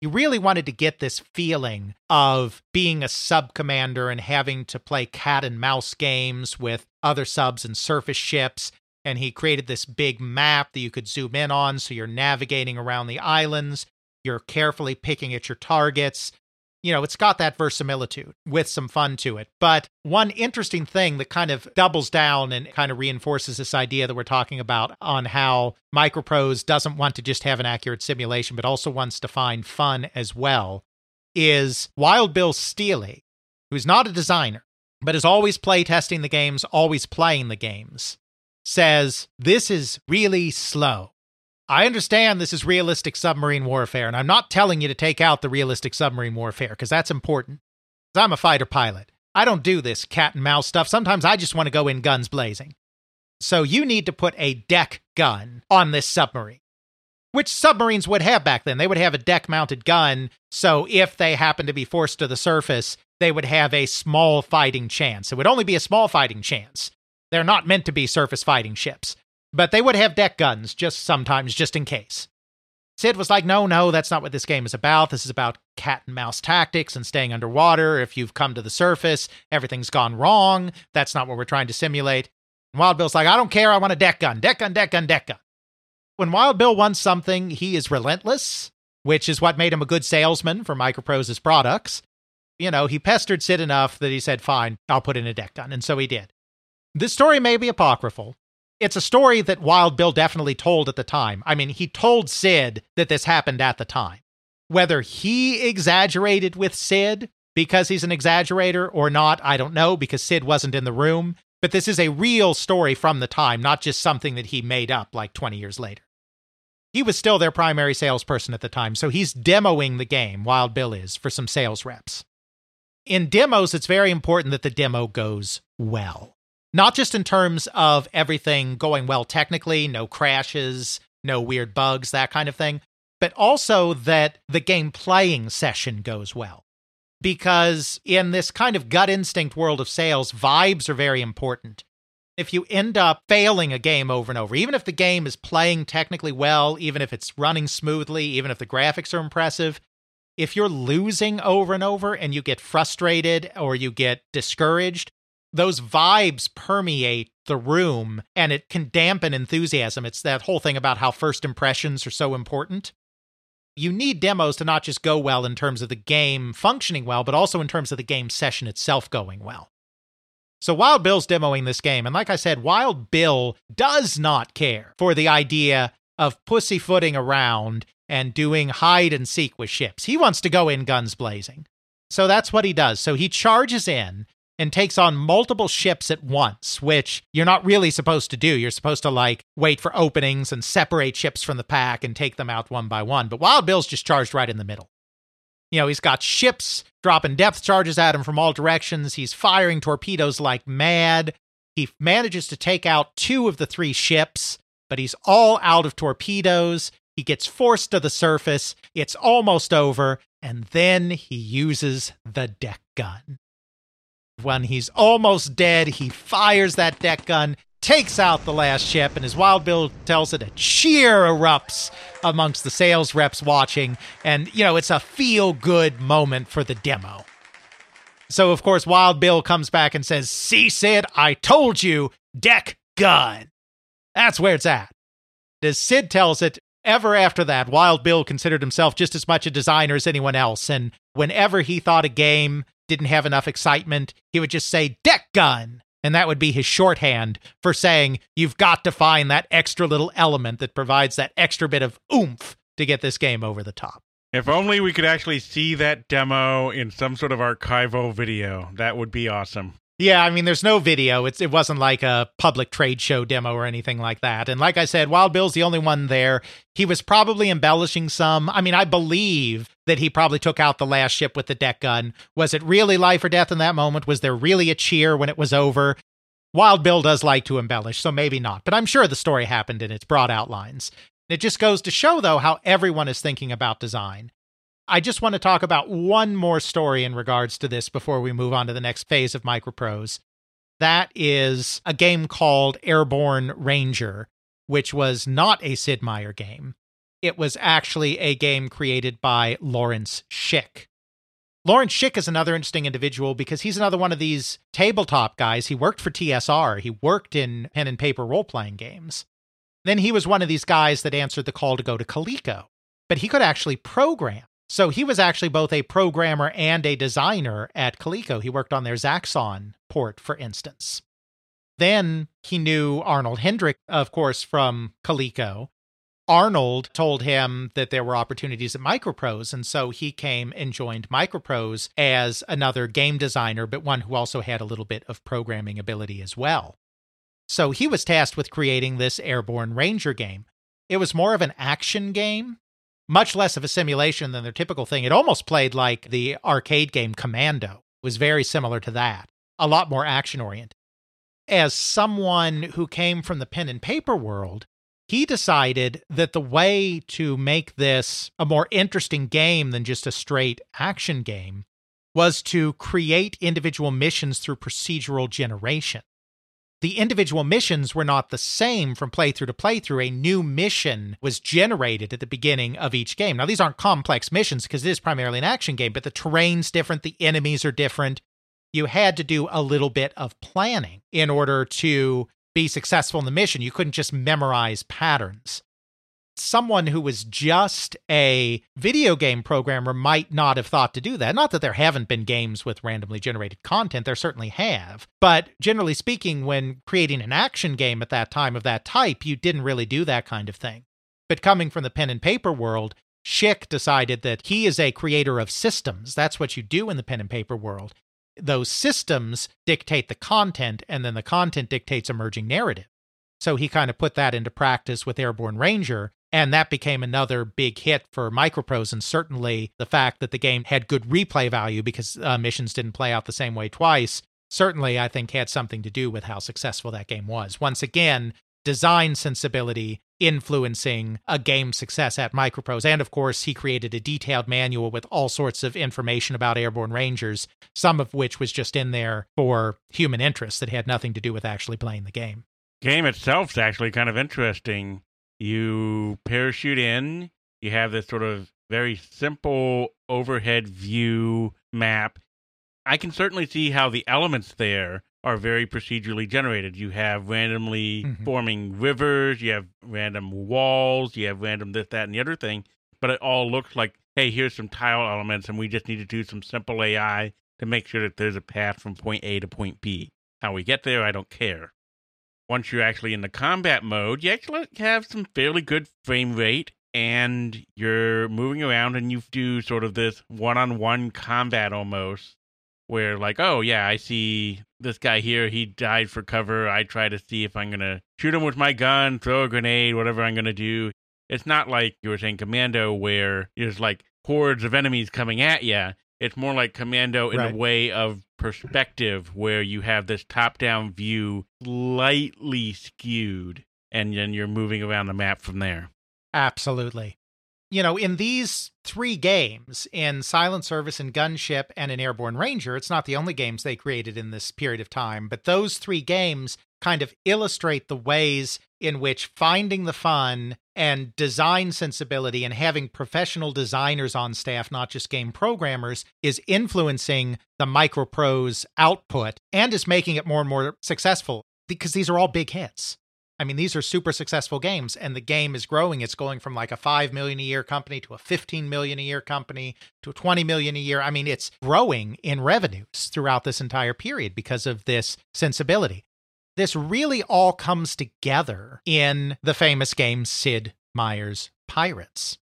He really wanted to get this feeling of being a sub commander and having to play cat and mouse games with other subs and surface ships. And he created this big map that you could zoom in on so you're navigating around the islands. You're carefully picking at your targets. You know, it's got that verisimilitude with some fun to it. But one interesting thing that kind of doubles down and kind of reinforces this idea that we're talking about on how Microprose doesn't want to just have an accurate simulation, but also wants to find fun as well, is Wild Bill Stealey, who's not a designer, but is always playtesting the games, always playing the games, says, This is really slow. I understand this is realistic submarine warfare, and I'm not telling you to take out the realistic submarine warfare because that's important. 'Cause I'm a fighter pilot. I don't do this cat and mouse stuff. Sometimes I just want to go in guns blazing. So you need to put a deck gun on this submarine, which submarines would have back then. They would have a deck mounted gun. So if they happen to be forced to the surface, they would have a small fighting chance. It would only be a small fighting chance. They're not meant to be surface fighting ships but they would have deck guns just sometimes, just in case. Sid was like, no, no, that's not what this game is about. This is about cat and mouse tactics and staying underwater. If you've come to the surface, everything's gone wrong. That's not what we're trying to simulate. And Wild Bill's like, I don't care. I want a deck gun, deck gun, deck gun, deck gun. When Wild Bill wants something, he is relentless, which is what made him a good salesman for Microprose's products. You know, he pestered Sid enough that he said, fine, I'll put in a deck gun. And so he did. This story may be apocryphal, it's a story that Wild Bill definitely told at the time. I mean, he told Sid that this happened at the time. Whether he exaggerated with Sid because he's an exaggerator or not, I don't know because Sid wasn't in the room. But this is a real story from the time, not just something that he made up like 20 years later. He was still their primary salesperson at the time, so he's demoing the game, Wild Bill is, for some sales reps. In demos, it's very important that the demo goes well not just in terms of everything going well technically, no crashes, no weird bugs, that kind of thing, but also that the game playing session goes well. Because in this kind of gut instinct world of sales, vibes are very important. If you end up failing a game over and over, even if the game is playing technically well, even if it's running smoothly, even if the graphics are impressive, if you're losing over and over and you get frustrated or you get discouraged, those vibes permeate the room and it can dampen enthusiasm. It's that whole thing about how first impressions are so important. You need demos to not just go well in terms of the game functioning well, but also in terms of the game session itself going well. So Wild Bill's demoing this game, and like I said, Wild Bill does not care for the idea of pussyfooting around and doing hide and seek with ships. He wants to go in guns blazing. So that's what he does. So he charges in and takes on multiple ships at once, which you're not really supposed to do. You're supposed to like wait for openings and separate ships from the pack and take them out one by one. But Wild Bill's just charged right in the middle. You know, he's got ships dropping depth charges at him from all directions. He's firing torpedoes like mad. He manages to take out two of the three ships, but he's all out of torpedoes. He gets forced to the surface. It's almost over. And then he uses the deck gun. When he's almost dead, he fires that deck gun, takes out the last ship, and as Wild Bill tells it, a cheer erupts amongst the sales reps watching. And, you know, it's a feel good moment for the demo. So, of course, Wild Bill comes back and says, See, Sid, I told you, deck gun. That's where it's at. As Sid tells it, ever after that, Wild Bill considered himself just as much a designer as anyone else. And whenever he thought a game didn't have enough excitement, he would just say, Deck gun. And that would be his shorthand for saying, you've got to find that extra little element that provides that extra bit of oomph to get this game over the top. If only we could actually see that demo in some sort of archival video. That would be awesome. Yeah, I mean, there's no video. It's it wasn't like a public trade show demo or anything like that. And like I said, Wild Bill's the only one there. He was probably embellishing some. I mean, I believe that he probably took out the last ship with the deck gun. Was it really life or death in that moment? Was there really a cheer when it was over? Wild Bill does like to embellish, so maybe not. But I'm sure the story happened in its broad outlines. It just goes to show, though, how everyone is thinking about design. I just want to talk about one more story in regards to this before we move on to the next phase of Microprose. That is a game called Airborne Ranger, which was not a Sid Meier game. It was actually a game created by Lawrence Schick. Lawrence Schick is another interesting individual because he's another one of these tabletop guys. He worked for TSR, he worked in pen and paper role playing games. Then he was one of these guys that answered the call to go to Coleco, but he could actually program. So he was actually both a programmer and a designer at Coleco. He worked on their Zaxxon port, for instance. Then he knew Arnold Hendrick, of course, from Coleco. Arnold told him that there were opportunities at Microprose, and so he came and joined Microprose as another game designer, but one who also had a little bit of programming ability as well. So he was tasked with creating this Airborne Ranger game. It was more of an action game much less of a simulation than their typical thing. It almost played like the arcade game Commando. It was very similar to that, a lot more action oriented. As someone who came from the pen and paper world, he decided that the way to make this a more interesting game than just a straight action game was to create individual missions through procedural generation the individual missions were not the same from playthrough to playthrough. A new mission was generated at the beginning of each game. Now, these aren't complex missions because it is primarily an action game, but the terrain's different, the enemies are different. You had to do a little bit of planning in order to be successful in the mission. You couldn't just memorize patterns someone who was just a video game programmer might not have thought to do that. Not that there haven't been games with randomly generated content, there certainly have. But generally speaking, when creating an action game at that time of that type, you didn't really do that kind of thing. But coming from the pen and paper world, Schick decided that he is a creator of systems. That's what you do in the pen and paper world. Those systems dictate the content, and then the content dictates emerging narrative. So he kind of put that into practice with Airborne Ranger and that became another big hit for Microprose. And certainly the fact that the game had good replay value because uh, missions didn't play out the same way twice, certainly I think had something to do with how successful that game was. Once again, design sensibility influencing a game success at Microprose. And of course, he created a detailed manual with all sorts of information about airborne rangers, some of which was just in there for human interest that had nothing to do with actually playing the game. Game itself's actually kind of interesting you parachute in, you have this sort of very simple overhead view map. I can certainly see how the elements there are very procedurally generated. You have randomly Mhm. forming rivers, you have random walls, you have random this, that, and the other thing. But it all looks like, hey, here's some tile elements, and we just need to do some simple AI to make sure that there's a path from point A to point B. How we get there, I don't care. Once you're actually in the combat mode, you actually have some fairly good frame rate, and you're moving around, and you do sort of this one-on-one combat almost where like, oh yeah, I see this guy here, he died for cover. I try to see if I'm gonna shoot him with my gun, throw a grenade, whatever I'm gonna do. It's not like you were saying Commando where there's like hordes of enemies coming at you. It's more like Commando in Right. a way of perspective where you have this top-down view slightly skewed and then you're moving around the map from there. Absolutely. You know, in these three games, in Silent Service and Gunship and in Airborne Ranger, it's not the only games they created in this period of time, but those three games kind of illustrate the ways in which finding the fun and design sensibility and having professional designers on staff, not just game programmers, is influencing the microprose output and is making it more and more successful because these are all big hits. I mean, these are super successful games, and the game is growing. It's going from like a five million a year company to a fifteen million a year company to a twenty million a year. I mean, it's growing in revenues throughout this entire period because of this sensibility. This really all comes together in the famous game Sid Meier's Pirates.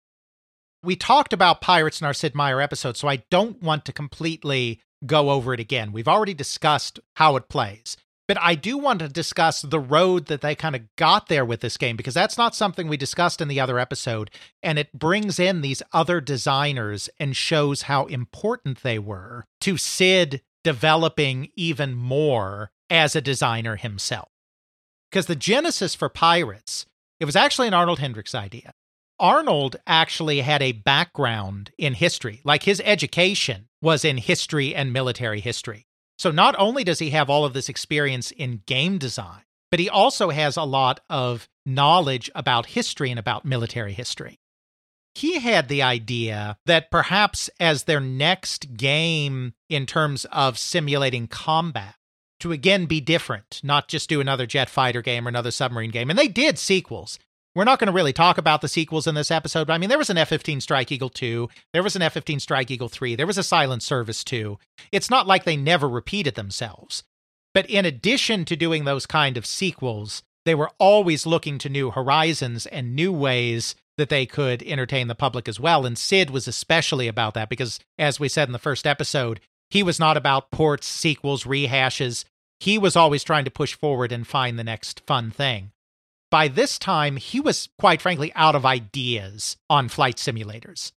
We talked about pirates in our Sid Meier episode, so I don't want to completely go over it again. We've already discussed how it plays. But I do want to discuss the road that they kind of got there with this game because that's not something we discussed in the other episode. And it brings in these other designers and shows how important they were to Sid developing even more as a designer himself. Because the genesis for Pirates, it was actually an Arnold Hendricks idea. Arnold actually had a background in history, like his education was in history and military history. So not only does he have all of this experience in game design, but he also has a lot of knowledge about history and about military history. He had the idea that perhaps as their next game in terms of simulating combat, to again be different, not just do another jet fighter game or another submarine game. And they did sequels. We're not going to really talk about the sequels in this episode, but I mean, there was an F 15 Strike Eagle 2, there was an F 15 Strike Eagle 3, there was a Silent Service 2. It's not like they never repeated themselves. But in addition to doing those kind of sequels, they were always looking to new horizons and new ways that they could entertain the public as well. And Sid was especially about that because, as we said in the first episode, he was not about ports, sequels, rehashes. He was always trying to push forward and find the next fun thing. By this time, he was quite frankly out of ideas on flight simulators.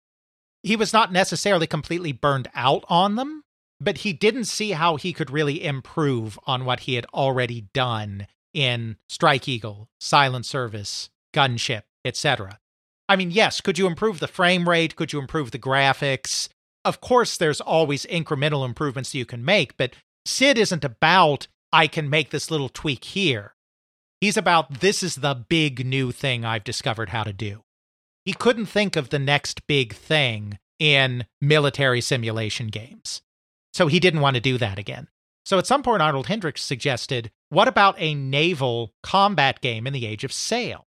He was not necessarily completely burned out on them, but he didn't see how he could really improve on what he had already done in Strike Eagle, Silent Service, Gunship, etc. I mean, yes, could you improve the frame rate? Could you improve the graphics? Of course, there's always incremental improvements you can make, but Sid isn't about, I can make this little tweak here. He's about, this is the big new thing I've discovered how to do. He couldn't think of the next big thing in military simulation games. So he didn't want to do that again. So at some point, Arnold Hendricks suggested, what about a naval combat game in the age of sail?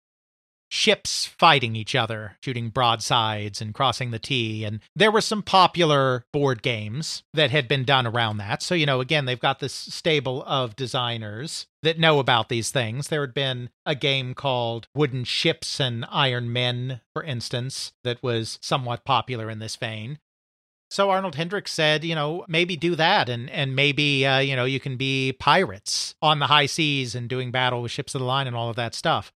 Ships fighting each other, shooting broadsides and crossing the T. And there were some popular board games that had been done around that. So, you know, again, they've got this stable of designers that know about these things. There had been a game called Wooden Ships and Iron Men, for instance, that was somewhat popular in this vein. So Arnold Hendricks said, you know, maybe do that, and and maybe uh, you know you can be pirates on the high seas and doing battle with ships of the line and all of that stuff.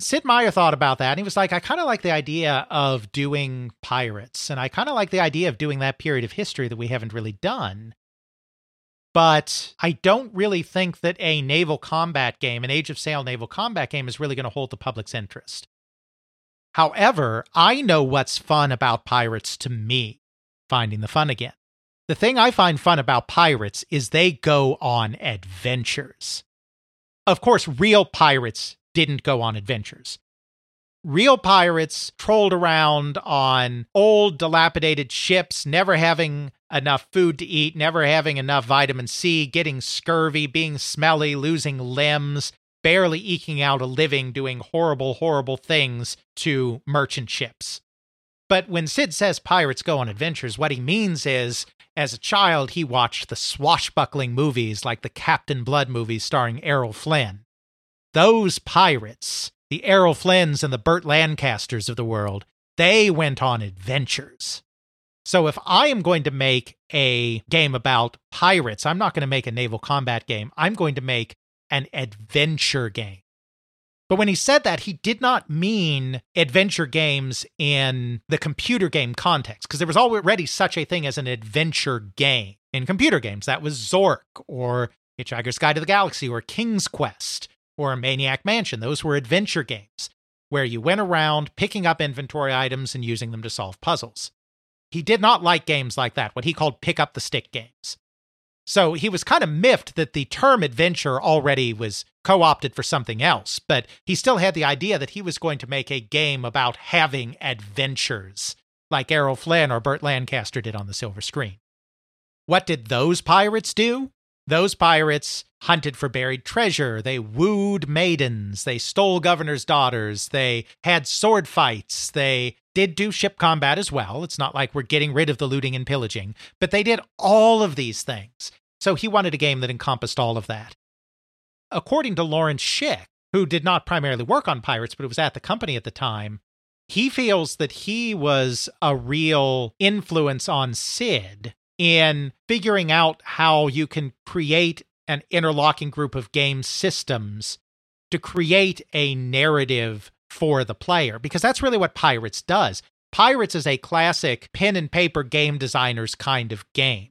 Sid Meier thought about that, and he was like, I kind of like the idea of doing pirates, and I kind of like the idea of doing that period of history that we haven't really done. But I don't really think that a naval combat game, an Age of Sail naval combat game, is really going to hold the public's interest. However, I know what's fun about pirates to me finding the fun again. The thing I find fun about pirates is they go on adventures. Of course, real pirates didn't go on adventures. real pirates trolled around on old, dilapidated ships, never having enough food to eat, never having enough vitamin C, getting scurvy, being smelly, losing limbs, barely eking out a living, doing horrible, horrible things to merchant ships. But when Sid says pirates go on adventures, what he means is, as a child, he watched the swashbuckling movies like the Captain Blood movies starring Errol Flynn. Those pirates, the Errol Flynns and the Burt Lancasters of the world, they went on adventures. So if I am going to make a game about pirates, I'm not going to make a naval combat game. I'm going to make an adventure game. But when he said that, he did not mean adventure games in the computer game context, because there was already such a thing as an adventure game in computer games. That was Zork or Hitchhiker's Guide to the Galaxy or King's Quest or Maniac Mansion. Those were adventure games where you went around picking up inventory items and using them to solve puzzles. He did not like games like that, what he called pick up the stick games. So he was kind of miffed that the term adventure already was co opted for something else, but he still had the idea that he was going to make a game about having adventures, like Errol Flynn or Burt Lancaster did on the silver screen. What did those pirates do? Those pirates hunted for buried treasure. They wooed maidens. They stole governors' daughters. They had sword fights. They did do ship combat as well. It's not like we're getting rid of the looting and pillaging, but they did all of these things. So he wanted a game that encompassed all of that. According to Lawrence Schick, who did not primarily work on Pirates, but was at the company at the time, he feels that he was a real influence on Sid in figuring out how you can create an interlocking group of game systems to create a narrative for the player, because that's really what Pirates does. Pirates is a classic pen and paper game designers kind of game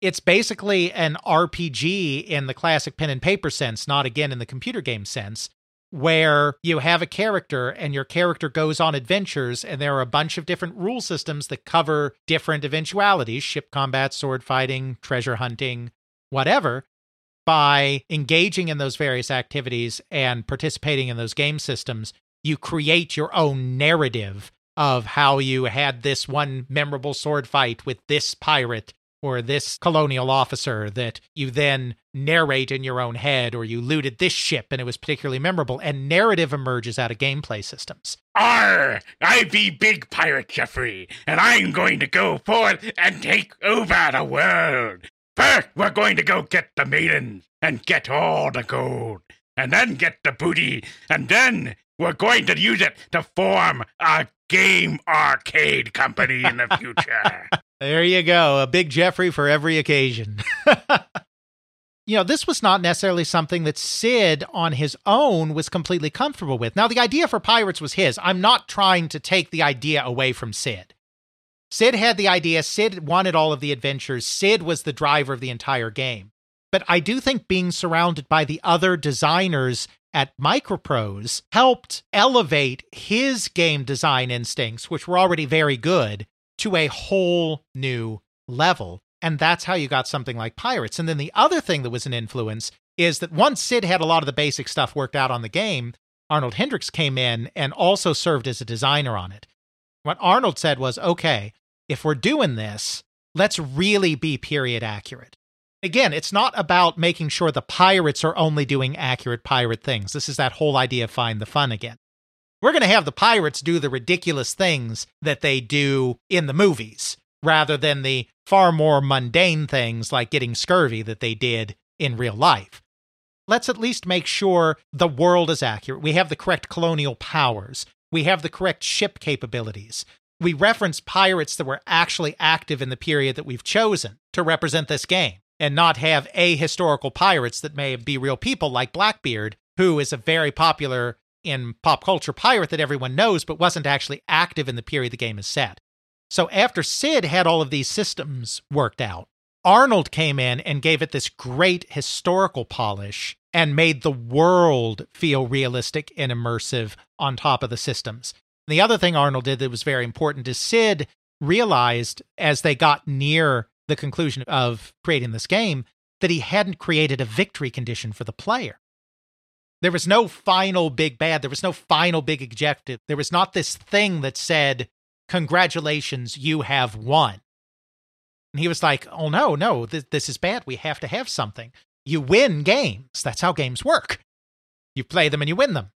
it's basically an RPG in the classic pen and paper sense, not again in the computer game sense, where you have a character and your character goes on adventures, and there are a bunch of different rule systems that cover different eventualities ship combat, sword fighting, treasure hunting, whatever. By engaging in those various activities and participating in those game systems, you create your own narrative of how you had this one memorable sword fight with this pirate or this colonial officer that you then narrate in your own head, or you looted this ship and it was particularly memorable, and narrative emerges out of gameplay systems. Arr! I be Big Pirate Jeffrey, and I'm going to go forth and take over the world. First, we're going to go get the maidens and get all the gold, and then get the booty, and then we're going to use it to form a game arcade company in the future. There you go. A big Jeffrey for every occasion. you know, this was not necessarily something that Sid on his own was completely comfortable with. Now, the idea for Pirates was his. I'm not trying to take the idea away from Sid. Sid had the idea, Sid wanted all of the adventures, Sid was the driver of the entire game. But I do think being surrounded by the other designers at Microprose helped elevate his game design instincts, which were already very good, to a whole new level. And that's how you got something like Pirates. And then the other thing that was an influence is that once Sid had a lot of the basic stuff worked out on the game, Arnold Hendricks came in and also served as a designer on it. What Arnold said was okay, if we're doing this, let's really be period accurate. Again, it's not about making sure the pirates are only doing accurate pirate things. This is that whole idea of find the fun again. We're going to have the pirates do the ridiculous things that they do in the movies rather than the far more mundane things like getting scurvy that they did in real life. Let's at least make sure the world is accurate. We have the correct colonial powers. We have the correct ship capabilities. We reference pirates that were actually active in the period that we've chosen to represent this game and not have ahistorical pirates that may be real people like Blackbeard, who is a very popular in pop culture pirate that everyone knows, but wasn't actually active in the period the game is set. So after Sid had all of these systems worked out, Arnold came in and gave it this great historical polish and made the world feel realistic and immersive on top of the systems. The other thing Arnold did that was very important is Sid realized as they got near the conclusion of creating this game that he hadn't created a victory condition for the player. There was no final big bad. There was no final big objective. There was not this thing that said, Congratulations, you have won. And he was like, Oh, no, no, th- this is bad. We have to have something. You win games. That's how games work. You play them and you win them.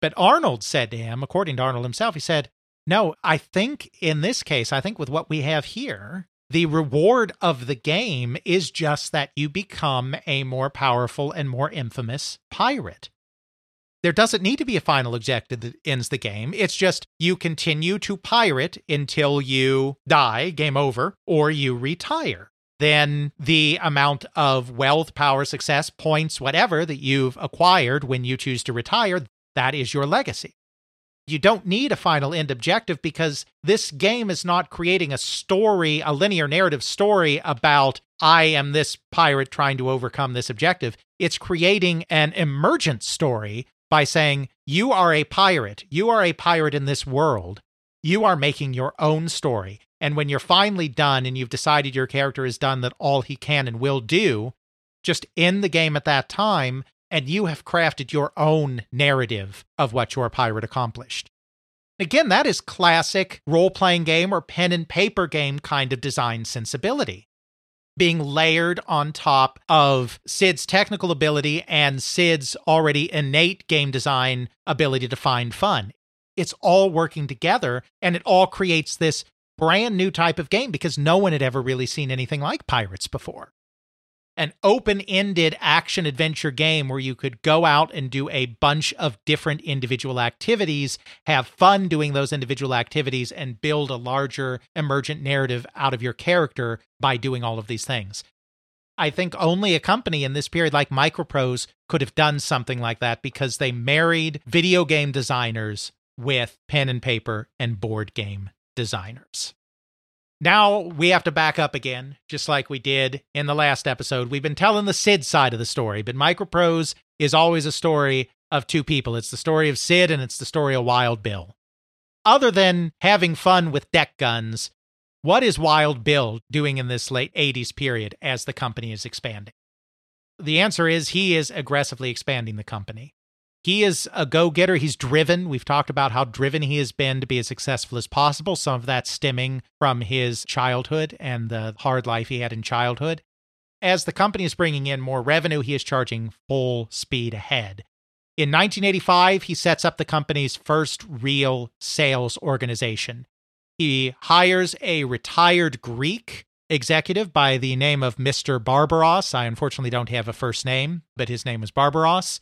But Arnold said to him, according to Arnold himself, he said, No, I think in this case, I think with what we have here, the reward of the game is just that you become a more powerful and more infamous pirate. There doesn't need to be a final objective that ends the game. It's just you continue to pirate until you die, game over, or you retire. Then the amount of wealth, power, success, points, whatever that you've acquired when you choose to retire, that is your legacy. You don't need a final end objective because this game is not creating a story, a linear narrative story about I am this pirate trying to overcome this objective. It's creating an emergent story by saying, You are a pirate. You are a pirate in this world. You are making your own story. And when you're finally done and you've decided your character has done that all he can and will do, just end the game at that time and you have crafted your own narrative of what your pirate accomplished. Again, that is classic role playing game or pen and paper game kind of design sensibility. Being layered on top of Sid's technical ability and Sid's already innate game design ability to find fun. It's all working together and it all creates this brand new type of game because no one had ever really seen anything like pirates before an open ended action adventure game where you could go out and do a bunch of different individual activities, have fun doing those individual activities, and build a larger emergent narrative out of your character by doing all of these things. I think only a company in this period like Microprose could have done something like that because they married video game designers with pen and paper and board game designers. Now we have to back up again, just like we did in the last episode. We've been telling the Sid side of the story, but Microprose is always a story of two people. It's the story of Sid and it's the story of Wild Bill. Other than having fun with deck guns, what is Wild Bill doing in this late 80s period as the company is expanding? The answer is he is aggressively expanding the company. He is a go getter. He's driven. We've talked about how driven he has been to be as successful as possible. Some of that stemming from his childhood and the hard life he had in childhood. As the company is bringing in more revenue, he is charging full speed ahead. In 1985, he sets up the company's first real sales organization. He hires a retired Greek executive by the name of Mr. Barbaros. I unfortunately don't have a first name, but his name was Barbaros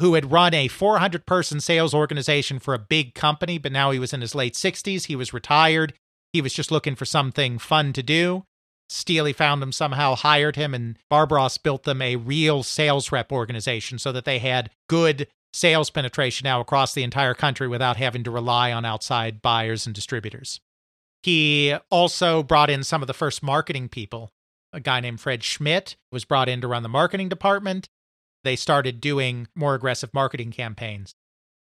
who had run a 400 person sales organization for a big company, but now he was in his late 60s. He was retired. He was just looking for something fun to do. Stealey found him somehow, hired him, and Barbaros built them a real sales rep organization so that they had good sales penetration now across the entire country without having to rely on outside buyers and distributors. He also brought in some of the first marketing people. A guy named Fred Schmidt was brought in to run the marketing department they started doing more aggressive marketing campaigns.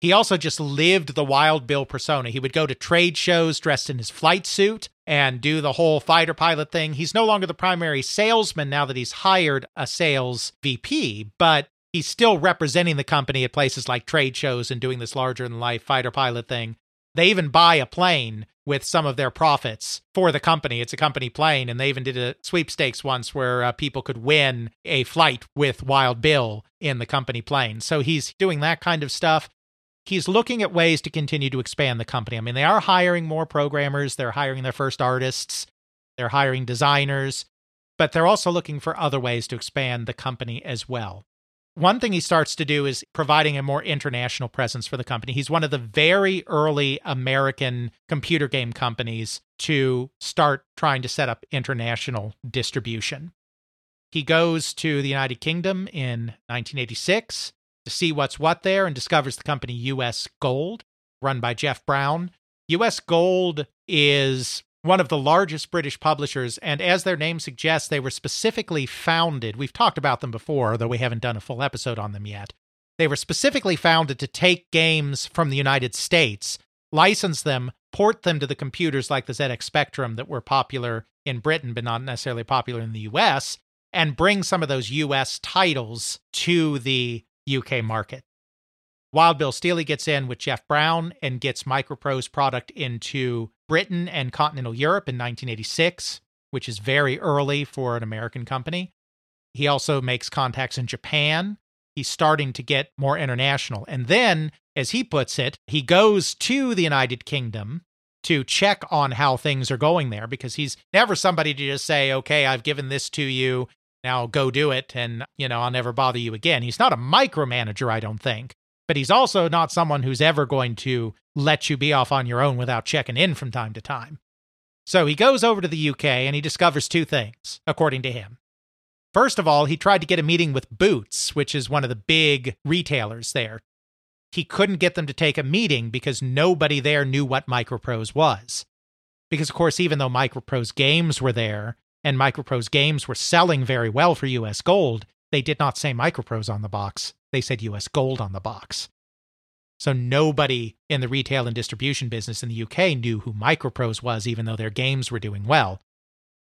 He also just lived the Wild Bill persona. He would go to trade shows dressed in his flight suit and do the whole fighter pilot thing. He's no longer the primary salesman now that he's hired a sales VP, but he's still representing the company at places like trade shows and doing this larger than life fighter pilot thing. They even buy a plane with some of their profits for the company. It's a company plane, and they even did a sweepstakes once where uh, people could win a flight with Wild Bill in the company plane. So he's doing that kind of stuff. He's looking at ways to continue to expand the company. I mean, they are hiring more programmers, they're hiring their first artists, they're hiring designers, but they're also looking for other ways to expand the company as well. One thing he starts to do is providing a more international presence for the company. He's one of the very early American computer game companies to start trying to set up international distribution. He goes to the United Kingdom in 1986 to see what's what there and discovers the company US Gold, run by Geoff Brown. US Gold is one of the largest British publishers, and as their name suggests, they were specifically founded. We've talked about them before, though we haven't done a full episode on them yet. They were specifically founded to take games from the United States, license them, port them to the computers like the ZX Spectrum that were popular in Britain, but not necessarily popular in the US, and bring some of those US titles to the UK market. Wild Bill Stealey gets in with Geoff Brown and gets Microprose product into Britain and continental Europe in 1986, which is very early for an American company. He also makes contacts in Japan. He's starting to get more international. And then, as he puts it, he goes to the United Kingdom to check on how things are going there because he's never somebody to just say, okay, I've given this to you. Now go do it. And, you know, I'll never bother you again. He's not a micromanager, I don't think. But he's also not someone who's ever going to let you be off on your own without checking in from time to time. So he goes over to the UK and he discovers two things, according to him. First of all, he tried to get a meeting with Boots, which is one of the big retailers there, he couldn't get them to take a meeting because nobody there knew what Microprose was. Because, of course, even though Microprose games were there and Microprose games were selling very well for US Gold, they did not say Microprose on the box. They said US Gold on the box. So nobody in the retail and distribution business in the UK knew who Microprose was, even though their games were doing well.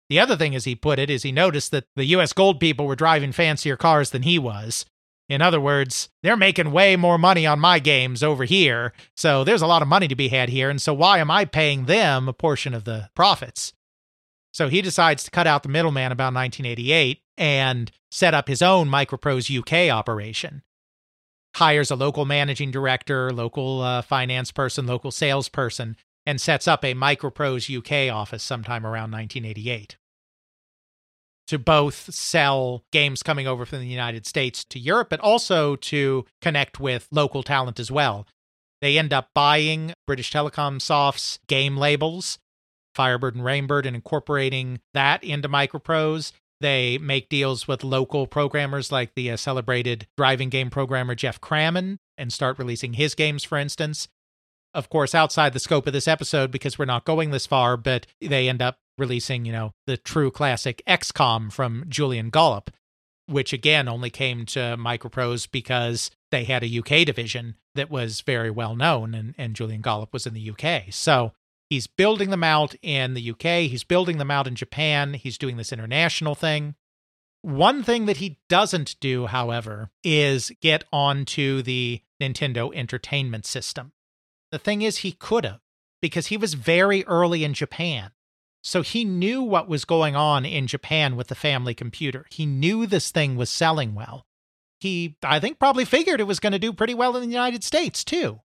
The other thing, as he put it, is he noticed that the US Gold people were driving fancier cars than he was, in other words, they're making way more money on my games over here. So there's a lot of money to be had here. And so why am I paying them a portion of the profits? So he decides to cut out the middleman about 1988 and set up his own Microprose UK operation. Hires a local managing director, local uh, finance person, local salesperson, and sets up a Microprose UK office sometime around 1988 to both sell games coming over from the United States to Europe, but also to connect with local talent as well. They end up buying British Telecom Soft's game labels, Firebird and Rainbird, and incorporating that into Microprose. They make deals with local programmers like the uh, celebrated driving game programmer Geoff Crammond and start releasing his games, for instance. Of course, outside the scope of this episode, because we're not going this far, but they end up releasing, you know, the true classic XCOM from Julian Gollop, which again only came to Microprose because they had a UK division that was very well known, and, and Julian Gollop was in the UK. So he's building them out in the UK, he's building them out in Japan, he's doing this international thing. One thing that he doesn't do, however, is get onto the Nintendo Entertainment System. The thing is, he could have, because he was very early in Japan. So he knew what was going on in Japan with the family computer. He knew this thing was selling well. He, I think, probably figured it was going to do pretty well in the United States, too.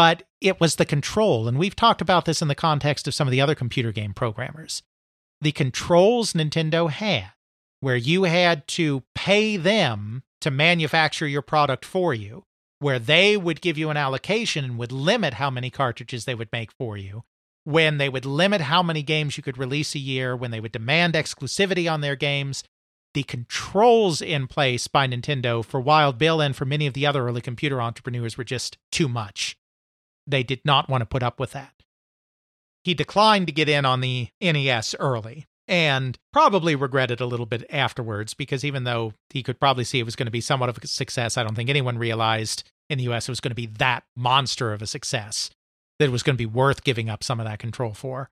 But it was the control, and we've talked about this in the context of some of the other computer game programmers. The controls Nintendo had, where you had to pay them to manufacture your product for you, where they would give you an allocation and would limit how many cartridges they would make for you, when they would limit how many games you could release a year, when they would demand exclusivity on their games, the controls in place by Nintendo for Wild Bill and for many of the other early computer entrepreneurs were just too much. They did not want to put up with that. He declined to get in on the NES early and probably regretted a little bit afterwards because even though he could probably see it was going to be somewhat of a success, I don't think anyone realized in the US it was going to be that monster of a success that it was going to be worth giving up some of that control for.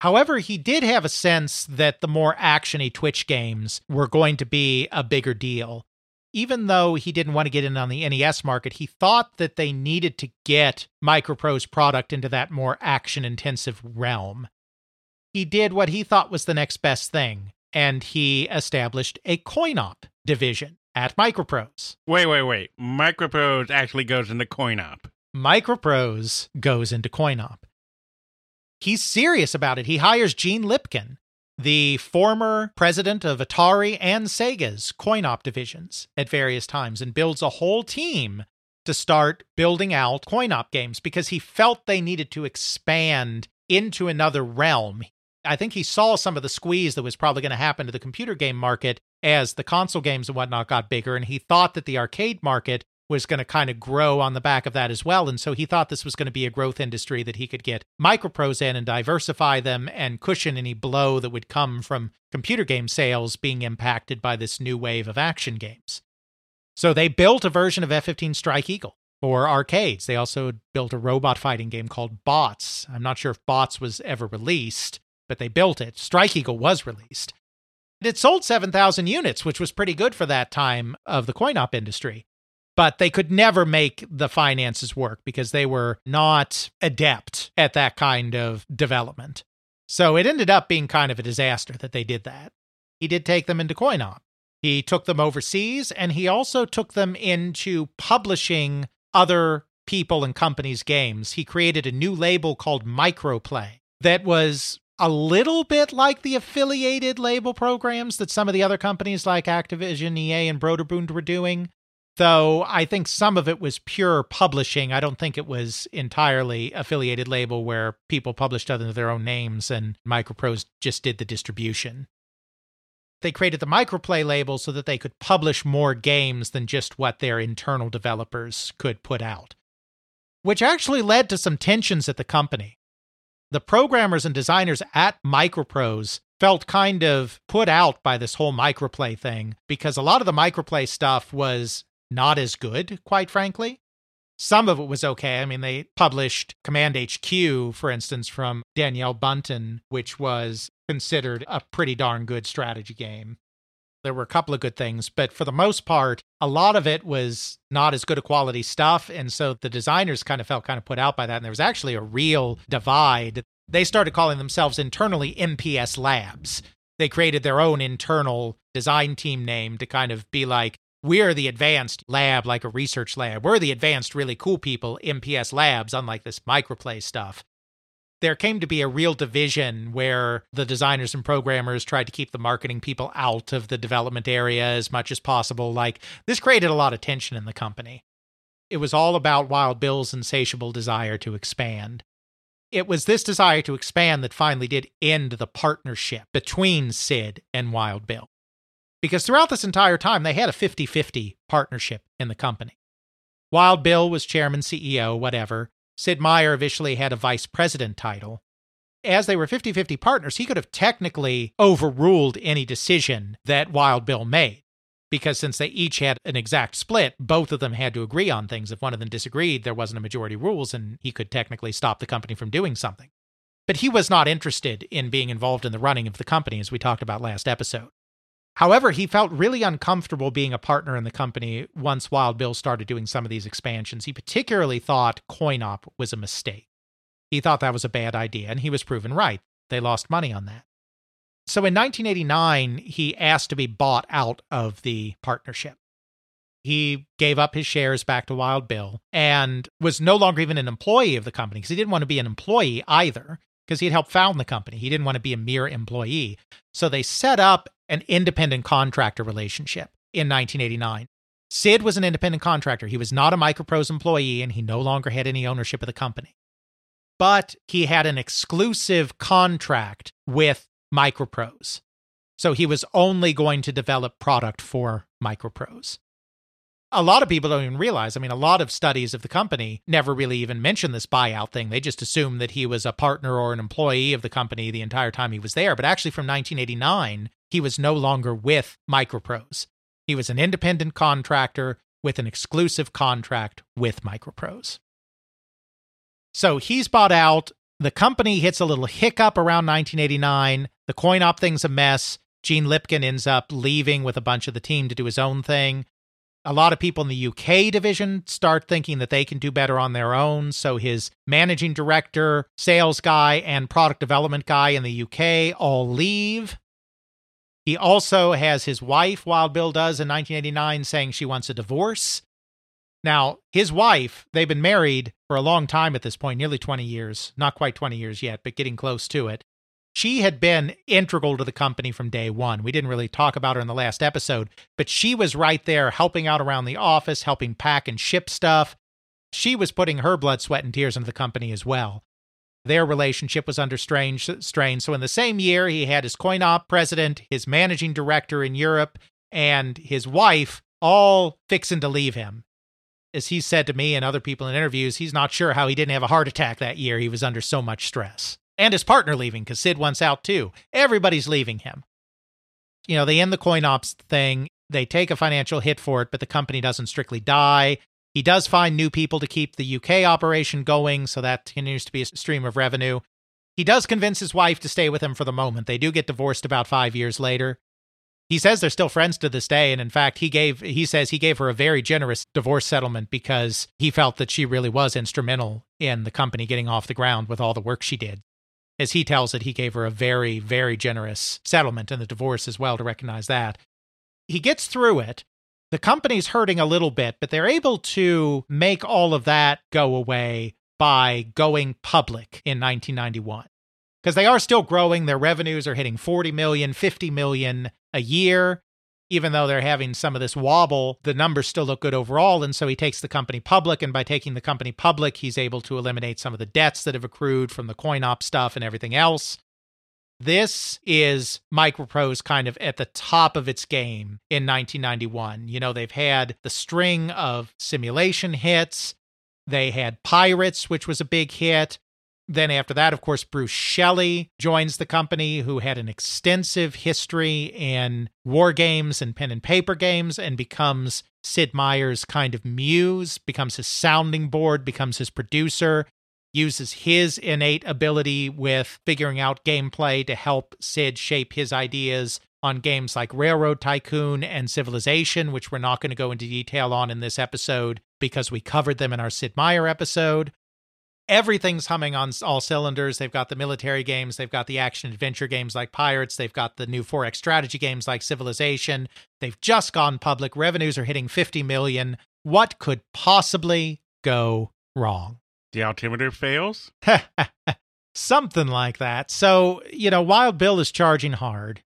However, he did have a sense that the more actiony Twitch games were going to be a bigger deal. Even though he didn't want to get in on the NES market, he thought that they needed to get Microprose product into that more action intensive realm. He did what he thought was the next best thing, and he established a coin op division at Microprose. Wait, wait, wait. Microprose actually goes into coin op. Microprose goes into CoinOp. He's serious about it. He hires Gene Lipkin, the former president of Atari and Sega's coin op divisions at various times, and builds a whole team to start building out coin op games because he felt they needed to expand into another realm. I think he saw some of the squeeze that was probably going to happen to the computer game market as the console games and whatnot got bigger, and he thought that the arcade market was going to kind of grow on the back of that as well. And so he thought this was going to be a growth industry that he could get microprose in and diversify them and cushion any blow that would come from computer game sales being impacted by this new wave of action games. So they built a version of F 15 Strike Eagle for arcades. They also built a robot fighting game called Bots. I'm not sure if Bots was ever released, but they built it. Strike Eagle was released. And It sold 7,000 units, which was pretty good for that time of the coin op industry. But they could never make the finances work because they were not adept at that kind of development. So it ended up being kind of a disaster that they did that. He did take them into CoinOp. He took them overseas and he also took them into publishing other people and companies' games. He created a new label called Microplay that was a little bit like the affiliated label programs that some of the other companies like Activision, EA, and Broderbund were doing. Though I think some of it was pure publishing. I don't think it was entirely affiliated label where people published under their own names and Microprose just did the distribution. They created the Microplay label so that they could publish more games than just what their internal developers could put out, which actually led to some tensions at the company the programmers and designers at Microprose felt kind of put out by this whole microplay thing because a lot of the microplay stuff was not as good, quite frankly. Some of it was okay. I mean, they published Command HQ, for instance, from Danielle Bunten, which was considered a pretty darn good strategy game. There were a couple of good things, but for the most part, a lot of it was not as good a quality stuff. And so the designers kind of felt kind of put out by that. And there was actually a real divide. They started calling themselves internally MPS Labs. They created their own internal design team name to kind of be like, we're the advanced lab, like a research lab. We're the advanced, really cool people, MPS Labs, unlike this microplay stuff there came to be a real division where the designers and programmers tried to keep the marketing people out of the development area as much as possible. Like, this created a lot of tension in the company. It was all about Wild Bill's insatiable desire to expand. It was this desire to expand that finally did end the partnership between Sid and Wild Bill. Because throughout this entire time, they had a 50 50 partnership in the company. Wild Bill was chairman, CEO, whatever. Sid Meier eventually had a vice president title. As they were 50 50 partners, he could have technically overruled any decision that Wild Bill made. Because since they each had an exact split, both of them had to agree on things. If one of them disagreed, there wasn't a majority rules, and he could technically stop the company from doing something. But he was not interested in being involved in the running of the company, as we talked about last episode. However, he felt really uncomfortable being a partner in the company once Wild Bill started doing some of these expansions. He particularly thought CoinOp was a mistake. He thought that was a bad idea, and he was proven right. They lost money on that. So in 1989, he asked to be bought out of the partnership. He gave up his shares back to Wild Bill and was no longer even an employee of the company because he didn't want to be an employee either because he had helped found the company. He didn't want to be a mere employee. So they set up an independent contractor relationship in 1989. Sid was an independent contractor. He was not a Microprose employee and he no longer had any ownership of the company. But he had an exclusive contract with Microprose. So he was only going to develop product for Microprose a lot of people don't even realize. I mean, a lot of studies of the company never really even mention this buyout thing. They just assume that he was a partner or an employee of the company the entire time he was there. But actually, from 1989, he was no longer with Microprose. He was an independent contractor with an exclusive contract with Microprose. So he's bought out. The company hits a little hiccup around 1989. The coin op thing's a mess. Gene Lipkin ends up leaving with a bunch of the team to do his own thing a lot of people in the UK division start thinking that they can do better on their own. So his managing director, sales guy, and product development guy in the UK all leave. He also has his wife, Wild Bill does in 1989, saying she wants a divorce. Now, his wife, they've been married for a long time at this point, nearly 20 years. Not quite 20 years yet, but getting close to it she had been integral to the company from day one. We didn't really talk about her in the last episode, but she was right there helping out around the office, helping pack and ship stuff. She was putting her blood, sweat, and tears into the company as well. Their relationship was under strange strain. So in the same year, he had his coin op president, his managing director in Europe, and his wife all fixing to leave him. As he said to me and other people in interviews, he's not sure how he didn't have a heart attack that year. He was under so much stress and his partner leaving because Sid wants out too. Everybody's leaving him. You know, they end the coin ops thing. They take a financial hit for it, but the company doesn't strictly die. He does find new people to keep the UK operation going, so that continues to be a stream of revenue. He does convince his wife to stay with him for the moment. They do get divorced about five years later. He says they're still friends to this day. And in fact, he gave, he says he gave her a very generous divorce settlement because he felt that she really was instrumental in the company getting off the ground with all the work she did. As he tells it, he gave her a very, very generous settlement in the divorce as well to recognize that. He gets through it. The company's hurting a little bit, but they're able to make all of that go away by going public in 1991 because they are still growing. Their revenues are hitting 40 million, 50 million a year. Even though they're having some of this wobble, the numbers still look good overall. And so he takes the company public. And by taking the company public, he's able to eliminate some of the debts that have accrued from the coin op stuff and everything else. This is Microprose kind of at the top of its game in 1991. You know, they've had the string of simulation hits. They had Pirates, which was a big hit. Then after that, of course, Bruce Shelley joins the company, who had an extensive history in war games and pen and paper games, and becomes Sid Meier's kind of muse, becomes his sounding board, becomes his producer, uses his innate ability with figuring out gameplay to help Sid shape his ideas on games like Railroad Tycoon and Civilization, which we're not going to go into detail on in this episode because we covered them in our Sid Meier episode everything's humming on all cylinders. They've got the military games, they've got the action adventure games like Pirates, they've got the new 4X strategy games like Civilization. They've just gone public. Revenues are hitting 50 million. What could possibly go wrong? The altimeter fails? Something like that. So, you know, Wild Bill is charging hard.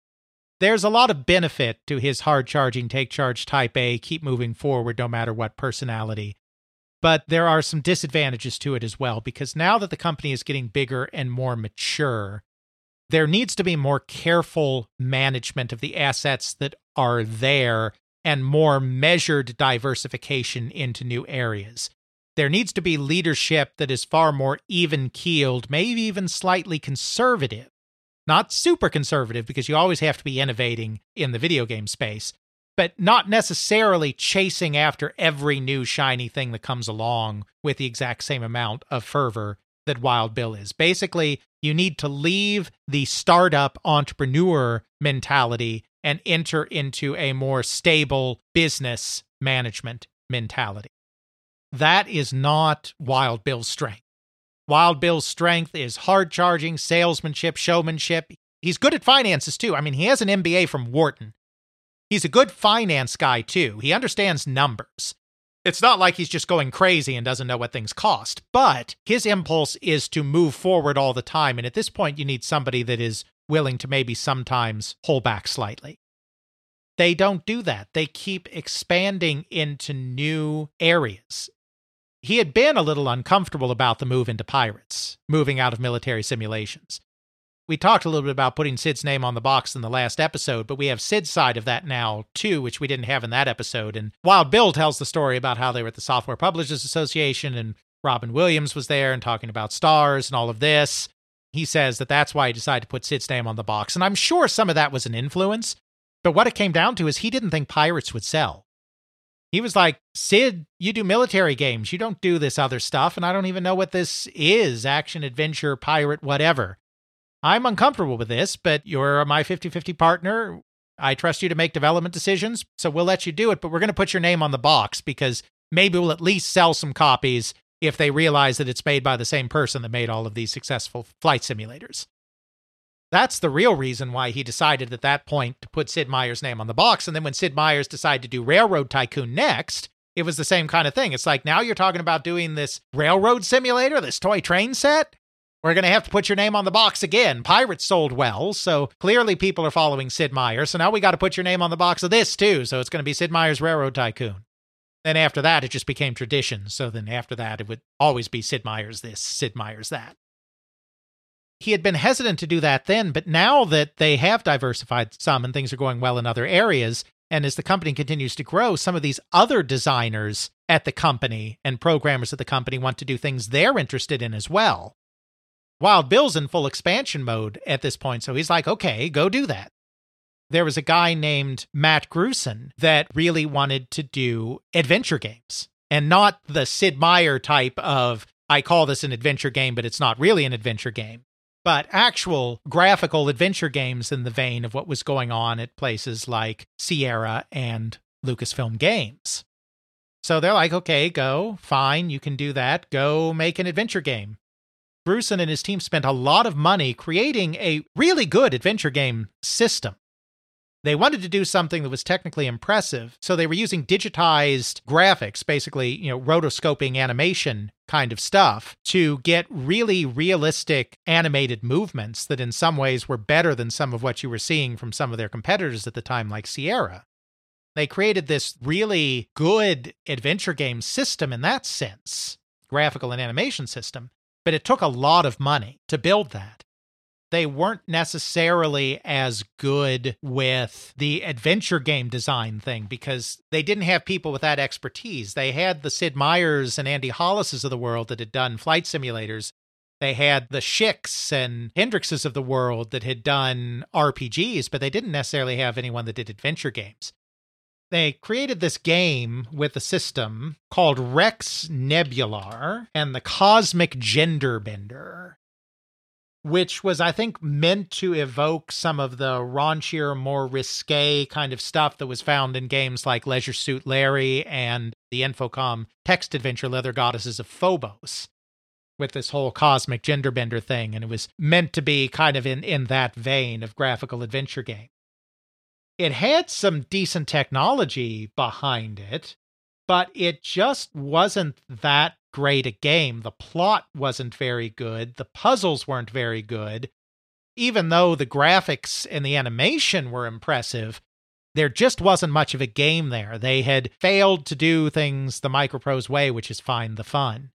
There's a lot of benefit to his hard charging, take charge type A, keep moving forward no matter what personality. But there are some disadvantages to it as well, because now that the company is getting bigger and more mature, there needs to be more careful management of the assets that are there and more measured diversification into new areas. There needs to be leadership that is far more even keeled, maybe even slightly conservative. Not super conservative, because you always have to be innovating in the video game space, but not necessarily chasing after every new shiny thing that comes along with the exact same amount of fervor that Wild Bill is. Basically, you need to leave the startup entrepreneur mentality and enter into a more stable business management mentality. That is not Wild Bill's strength. Wild Bill's strength is hard charging, salesmanship, showmanship. He's good at finances too. I mean, he has an MBA from Wharton. He's a good finance guy, too. He understands numbers. It's not like he's just going crazy and doesn't know what things cost, but his impulse is to move forward all the time. And at this point, you need somebody that is willing to maybe sometimes hold back slightly. They don't do that. They keep expanding into new areas. He had been a little uncomfortable about the move into pirates, moving out of military simulations we talked a little bit about putting Sid's name on the box in the last episode, but we have Sid's side of that now too, which we didn't have in that episode. And Wild Bill tells the story about how they were at the Software Publishers Association and Robin Williams was there and talking about stars and all of this. He says that that's why he decided to put Sid's name on the box. And I'm sure some of that was an influence, but what it came down to is he didn't think pirates would sell. He was like, Sid, you do military games. You don't do this other stuff. And I don't even know what this is action, adventure, pirate, whatever. I'm uncomfortable with this, but you're my 50 50 partner. I trust you to make development decisions, so we'll let you do it, but we're going to put your name on the box because maybe we'll at least sell some copies if they realize that it's made by the same person that made all of these successful flight simulators. That's the real reason why he decided at that point to put Sid Meier's name on the box. And then when Sid Meier's decided to do Railroad Tycoon next, it was the same kind of thing. It's like now you're talking about doing this railroad simulator, this toy train set. We're going to have to put your name on the box again. Pirates sold well, so clearly people are following Sid Meier. So now we got to put your name on the box of this too. So it's going to be Sid Meier's Railroad Tycoon. Then after that, it just became tradition. So then after that, it would always be Sid Meier's this, Sid Meier's that. He had been hesitant to do that then, but now that they have diversified some and things are going well in other areas, and as the company continues to grow, some of these other designers at the company and programmers at the company want to do things they're interested in as well. Wild Bill's in full expansion mode at this point, so he's like, okay, go do that. There was a guy named Matt Gruson that really wanted to do adventure games and not the Sid Meier type of, I call this an adventure game, but it's not really an adventure game. but actual graphical adventure games in the vein of what was going on at places like Sierra and Lucasfilm Games. So they're like, okay, go, fine, you can do that. Go make an adventure game. Gruson and his team spent a lot of money creating a really good adventure game system. They wanted to do something that was technically impressive, so they were using digitized graphics, basically, you know, rotoscoping animation kind of stuff, to get really realistic animated movements that in some ways were better than some of what you were seeing from some of their competitors at the time, like Sierra. They created this really good adventure game system in that sense, graphical and animation system, but it took a lot of money to build that they weren't necessarily as good with the adventure game design thing because they didn't have people with that expertise. They had the Sid Meier's and Andy Hollis's of the world that had done flight simulators. They had the Schicks and Hendrixes of the world that had done RPGs, but they didn't necessarily have anyone that did adventure games. They created this game with a system called Rex Nebular and the Cosmic Gender Bender which was, I think, meant to evoke some of the raunchier, more risque kind of stuff that was found in games like Leisure Suit Larry and the Infocom text adventure Leather Goddesses of Phobos, with this whole cosmic gender bender thing. And it was meant to be kind of in, in that vein of graphical adventure game. It had some decent technology behind it, but it just wasn't that great a game. The plot wasn't very good, the puzzles weren't very good. Even though the graphics and the animation were impressive, there just wasn't much of a game there. They had failed to do things the Microprose way, which is find the fun.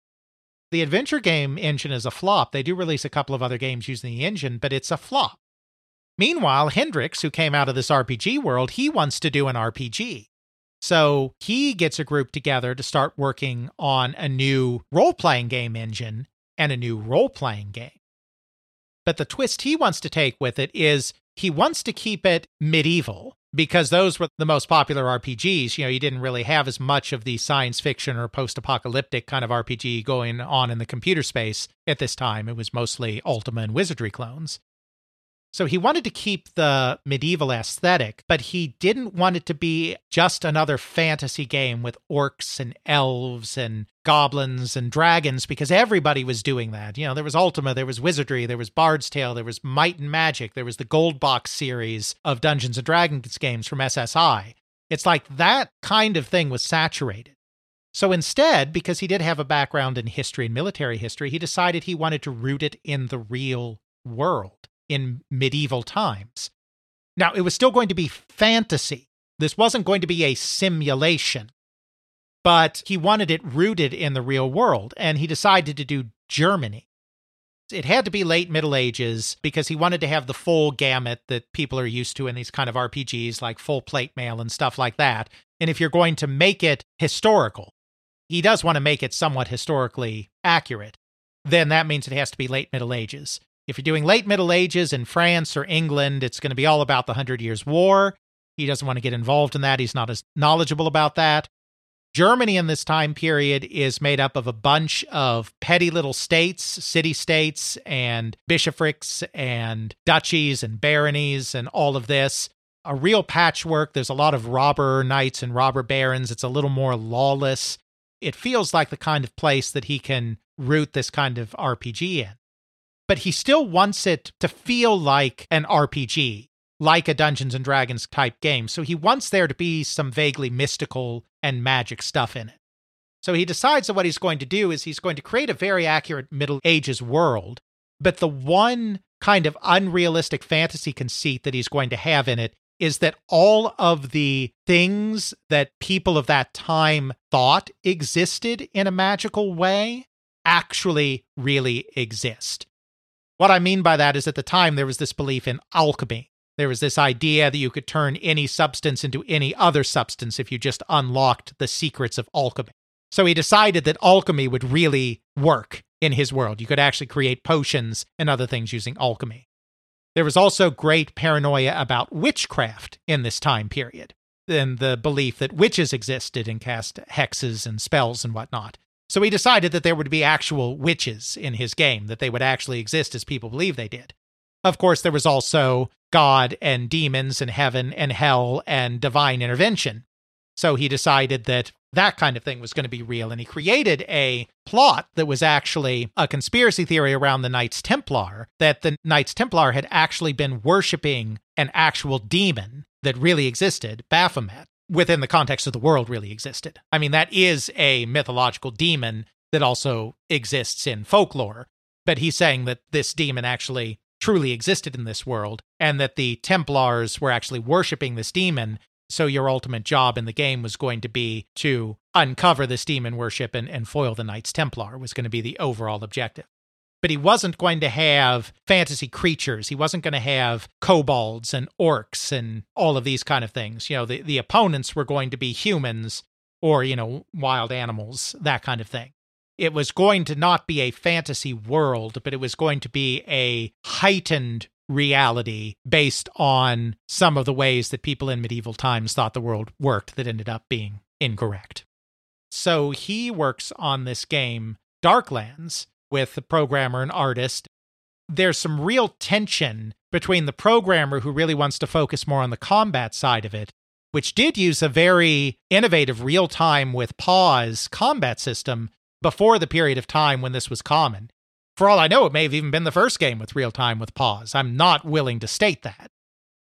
The adventure game engine is a flop. They do release a couple of other games using the engine, but it's a flop. Meanwhile, Hendrix, who came out of this RPG world, he wants to do an RPG. So he gets a group together to start working on a new role playing game engine and a new role playing game. But the twist he wants to take with it is he wants to keep it medieval because those were the most popular RPGs. You know, you didn't really have as much of the science fiction or post apocalyptic kind of RPG going on in the computer space at this time. It was mostly Ultima and Wizardry clones. So he wanted to keep the medieval aesthetic, but he didn't want it to be just another fantasy game with orcs and elves and goblins and dragons because everybody was doing that. You know, there was Ultima, there was Wizardry, there was Bard's Tale, there was Might and Magic, there was the Gold Box series of Dungeons and Dragons games from SSI. It's like that kind of thing was saturated. So instead, because he did have a background in history and military history, he decided he wanted to root it in the real world in medieval times. Now, it was still going to be fantasy. This wasn't going to be a simulation, but he wanted it rooted in the real world, and he decided to do Germany. It had to be late Middle Ages because he wanted to have the full gamut that people are used to in these kind of RPGs, like full plate mail and stuff like that. And if you're going to make it historical, he does want to make it somewhat historically accurate, then that means it has to be late Middle Ages. If you're doing late Middle Ages in France or England, it's going to be all about the Hundred Years' War. He doesn't want to get involved in that. He's not as knowledgeable about that. Germany in this time period is made up of a bunch of petty little states, city states, and bishoprics, and duchies, and baronies, and all of this. A real patchwork. There's a lot of robber knights and robber barons. It's a little more lawless. It feels like the kind of place that he can root this kind of RPG in but he still wants it to feel like an RPG, like a Dungeons and Dragons type game. So he wants there to be some vaguely mystical and magic stuff in it. So he decides that what he's going to do is he's going to create a very accurate Middle Ages world, but the one kind of unrealistic fantasy conceit that he's going to have in it is that all of the things that people of that time thought existed in a magical way actually really exist. What I mean by that is at the time there was this belief in alchemy. There was this idea that you could turn any substance into any other substance if you just unlocked the secrets of alchemy. So he decided that alchemy would really work in his world. You could actually create potions and other things using alchemy. There was also great paranoia about witchcraft in this time period, and the belief that witches existed and cast hexes and spells and whatnot. So he decided that there would be actual witches in his game, that they would actually exist as people believe they did. Of course, there was also God and demons and heaven and hell and divine intervention. So he decided that that kind of thing was going to be real. And he created a plot that was actually a conspiracy theory around the Knights Templar that the Knights Templar had actually been worshiping an actual demon that really existed, Baphomet, within the context of the world, really existed. I mean, that is a mythological demon that also exists in folklore. But he's saying that this demon actually truly existed in this world and that the Templars were actually worshiping this demon so your ultimate job in the game was going to be to uncover this demon worship and, and foil the Knights Templar was going to be the overall objective. But he wasn't going to have fantasy creatures. He wasn't going to have kobolds and orcs and all of these kind of things. You know, the, the opponents were going to be humans or, you know, wild animals, that kind of thing. It was going to not be a fantasy world, but it was going to be a heightened reality based on some of the ways that people in medieval times thought the world worked that ended up being incorrect. So he works on this game, Darklands, with the programmer and artist. There's some real tension between the programmer who really wants to focus more on the combat side of it, which did use a very innovative real time with pause combat system before the period of time when this was common. For all I know, it may have even been the first game with real time with pause. I'm not willing to state that.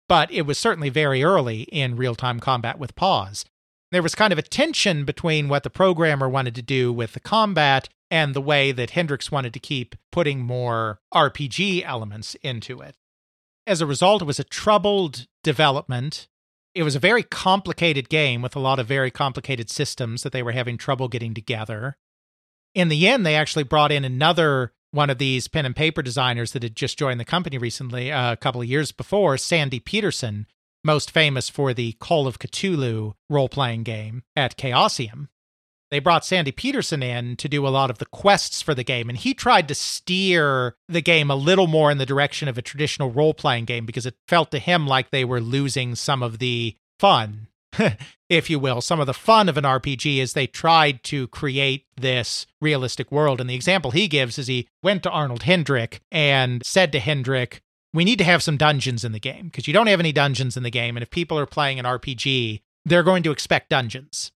But it was certainly very early in real time combat with pause. There was kind of a tension between what the programmer wanted to do with the combat and the way that Hendrix wanted to keep putting more RPG elements into it. As a result, it was a troubled development. It was a very complicated game with a lot of very complicated systems that they were having trouble getting together. In the end, they actually brought in another one of these pen and paper designers that had just joined the company recently, uh, a couple of years before, Sandy Petersen, most famous for the Call of Cthulhu role playing game at Chaosium. They brought Sandy Petersen in to do a lot of the quests for the game, and he tried to steer the game a little more in the direction of a traditional role playing game because it felt to him like they were losing some of the fun if you will. Some of the fun of an RPG is they tried to create this realistic world. And the example he gives is he went to Arnold Hendrick and said to Hendrick, we need to have some dungeons in the game because you don't have any dungeons in the game. And if people are playing an RPG, they're going to expect dungeons.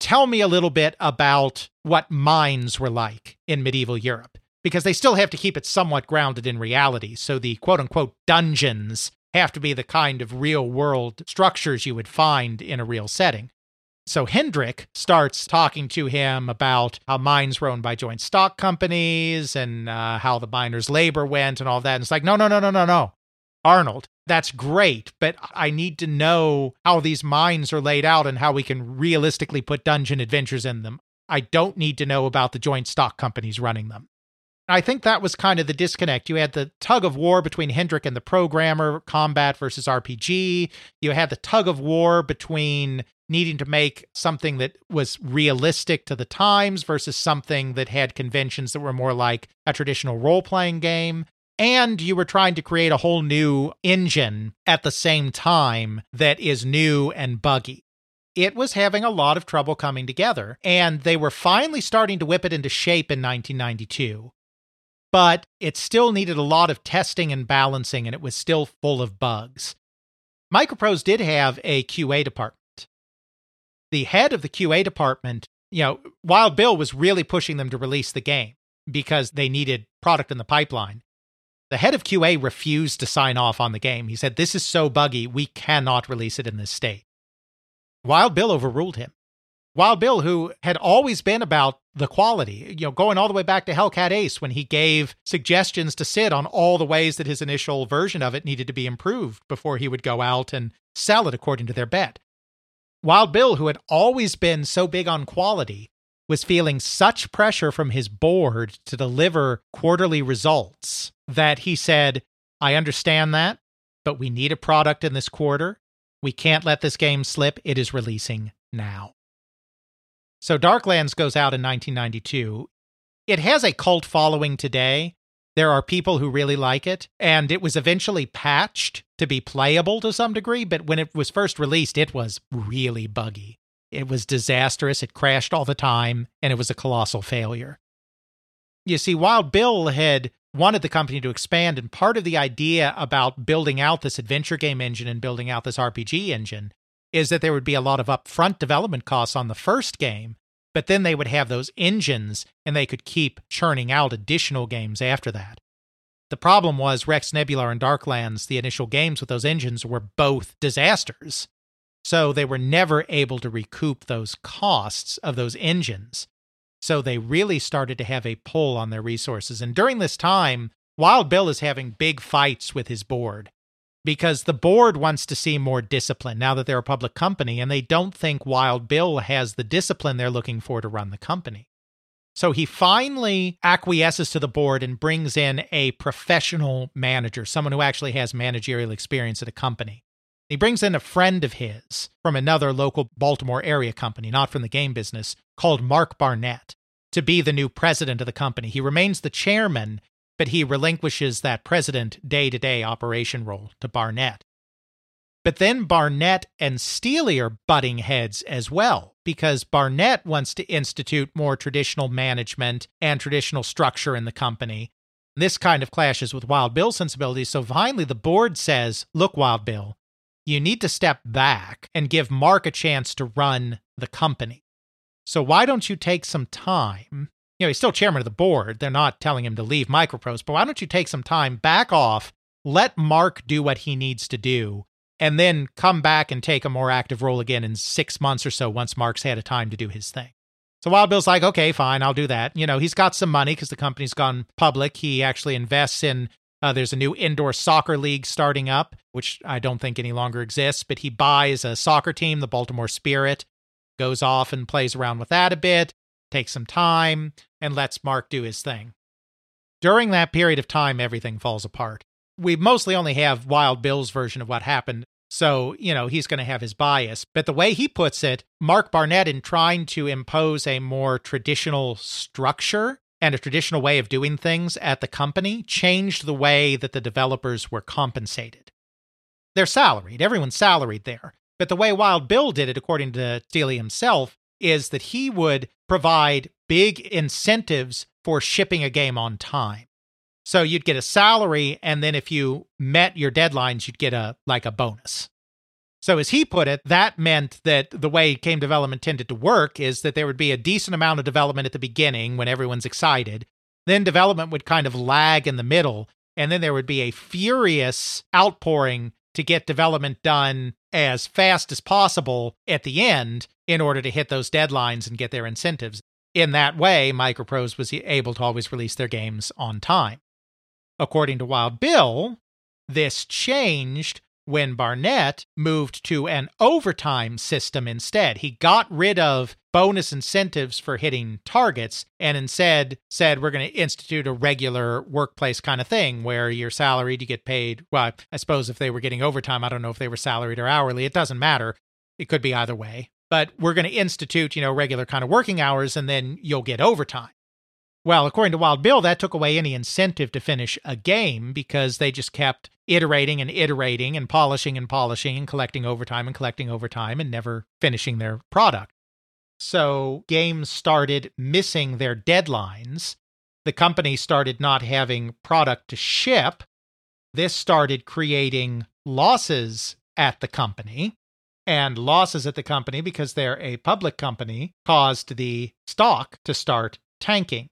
Tell me a little bit about what mines were like in medieval Europe because they still have to keep it somewhat grounded in reality. So the quote unquote dungeons have to be the kind of real world structures you would find in a real setting. So Hendrick starts talking to him about how mines were owned by joint stock companies and uh, how the miners' labor went and all that. And it's like, no, no, no, no, no, no. Arnold, that's great, but I need to know how these mines are laid out and how we can realistically put dungeon adventures in them. I don't need to know about the joint stock companies running them. I think that was kind of the disconnect. You had the tug of war between Hendrick and the programmer, combat versus RPG. You had the tug of war between needing to make something that was realistic to the times versus something that had conventions that were more like a traditional role playing game. And you were trying to create a whole new engine at the same time that is new and buggy it was having a lot of trouble coming together. And they were finally starting to whip it into shape in 1992 but it still needed a lot of testing and balancing, and it was still full of bugs. Microprose did have a QA department. The head of the QA department, you know, Wild Bill was really pushing them to release the game because they needed product in the pipeline. The head of QA refused to sign off on the game. He said, This is so buggy, we cannot release it in this state. Wild Bill overruled him. Wild Bill, who had always been about the quality, you know, going all the way back to Hellcat Ace when he gave suggestions to Sid on all the ways that his initial version of it needed to be improved before he would go out and sell it according to their bet. Wild Bill, who had always been so big on quality, was feeling such pressure from his board to deliver quarterly results that he said, I understand that, but we need a product in this quarter. We can't let this game slip. It is releasing now. So Darklands goes out in 1992. It has a cult following today. There are people who really like it, and it was eventually patched to be playable to some degree, but when it was first released, it was really buggy. It was disastrous. It crashed all the time, and it was a colossal failure. You see, Wild Bill had wanted the company to expand, and part of the idea about building out this adventure game engine and building out this RPG engine is that there would be a lot of upfront development costs on the first game, but then they would have those engines and they could keep churning out additional games after that. The problem was Rex Nebular and Darklands, the initial games with those engines, were both disasters. So they were never able to recoup those costs of those engines. So they really started to have a pull on their resources. And during this time, Wild Bill is having big fights with his board because the board wants to see more discipline now that they're a public company and they don't think Wild Bill has the discipline they're looking for to run the company. So he finally acquiesces to the board and brings in a professional manager, someone who actually has managerial experience at a company. He brings in a friend of his from another local Baltimore area company, not from the game business, called Mark Barnett, to be the new president of the company. He remains the chairman, but he relinquishes that president day to day operation role to Barnett. But then Barnett and Stealey are butting heads as well, because Barnett wants to institute more traditional management and traditional structure in the company. This kind of clashes with Wild Bill's sensibilities. So finally, the board says, Look, Wild Bill, you need to step back and give Mark a chance to run the company. So why don't you take some time? You know, he's still chairman of the board. They're not telling him to leave Microprose, but why don't you take some time, back off, let Mark do what he needs to do, and then come back and take a more active role again in six months or so once Mark's had a time to do his thing. So Wild Bill's like, okay, fine, I'll do that. You know, he's got some money because the company's gone public. He actually invests in, uh, there's a new indoor soccer league starting up, which I don't think any longer exists, but he buys a soccer team, the Baltimore Spirit, goes off and plays around with that a bit, takes some time, and lets Mark do his thing. During that period of time, everything falls apart we mostly only have Wild Bill's version of what happened. So, you know, he's going to have his bias. But the way he puts it, Mark Barnett, in trying to impose a more traditional structure and a traditional way of doing things at the company, changed the way that the developers were compensated. They're salaried, everyone's salaried there. But the way Wild Bill did it, according to Stealey himself, is that he would provide big incentives for shipping a game on time. So you'd get a salary, and then if you met your deadlines, you'd get a like a bonus. So as he put it, that meant that the way game development tended to work is that there would be a decent amount of development at the beginning when everyone's excited. Then development would kind of lag in the middle, and then there would be a furious outpouring to get development done as fast as possible at the end in order to hit those deadlines and get their incentives. In that way, Microprose was able to always release their games on time. According to Wild Bill, this changed when Barnett moved to an overtime system instead. He got rid of bonus incentives for hitting targets and instead said we're going to institute a regular workplace kind of thing where you're salaried, you get paid. Well, I suppose if they were getting overtime, I don't know if they were salaried or hourly. It doesn't matter. It could be either way. But we're going to institute, you know, regular kind of working hours and then you'll get overtime. Well, according to Wild Bill, that took away any incentive to finish a game because they just kept iterating and iterating and polishing and polishing and collecting overtime and collecting overtime and never finishing their product. So games started missing their deadlines. The company started not having product to ship. This started creating losses at the company. And losses at the company, because they're a public company, caused the stock to start tanking.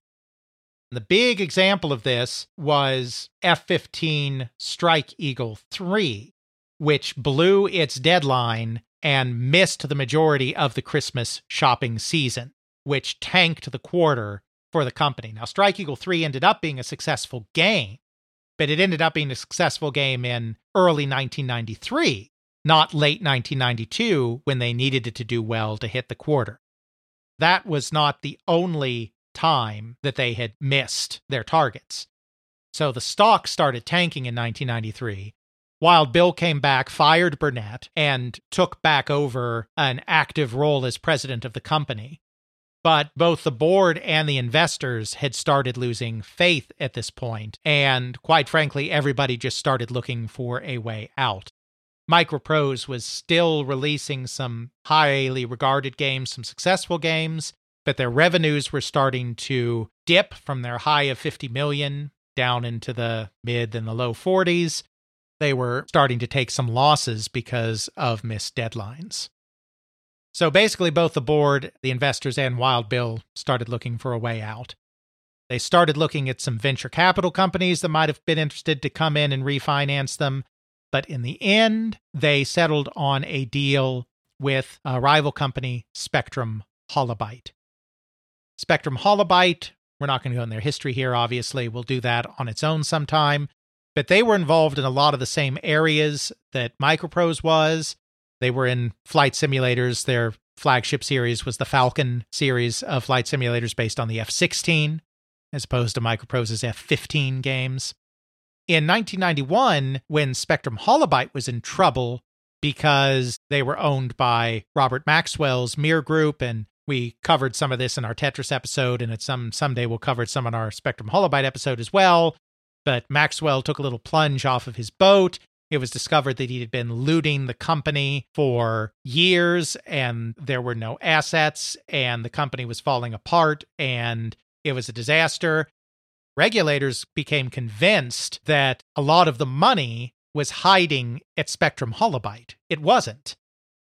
The big example of this was F 15 Strike Eagle 3, which blew its deadline and missed the majority of the Christmas shopping season, which tanked the quarter for the company. Now, Strike Eagle 3 ended up being a successful game, but it ended up being a successful game in early 1993, not late 1992 when they needed it to do well to hit the quarter. That was not the only time that they had missed their targets. So the stock started tanking in 1993. Wild Bill came back, fired Burnett, and took back over an active role as president of the company. But both the board and the investors had started losing faith at this point, and quite frankly, everybody just started looking for a way out. Microprose was still releasing some highly regarded games, some successful games, but their revenues were starting to dip from their high of 50 million down into the mid and the low 40s. They were starting to take some losses because of missed deadlines. So basically, both the board, the investors, and Wild Bill started looking for a way out. They started looking at some venture capital companies that might have been interested to come in and refinance them. But in the end, they settled on a deal with a rival company, Spectrum Holobyte. Spectrum Holobyte, we're not going to go in their history here, obviously. We'll do that on its own sometime. But they were involved in a lot of the same areas that Microprose was. They were in flight simulators. Their flagship series was the Falcon series of flight simulators based on the F 16 as opposed to Microprose's F15 games. In 1991, when Spectrum Holobyte was in trouble because they were owned by Robert Maxwell's Mir Group, and we covered some of this in our Tetris episode, and at some someday we'll cover some in our Spectrum Holobyte episode as well. But Maxwell took a little plunge off of his boat. It was discovered that he had been looting the company for years, and there were no assets, and the company was falling apart, and it was a disaster. Regulators became convinced that a lot of the money was hiding at Spectrum Holobyte. It wasn't.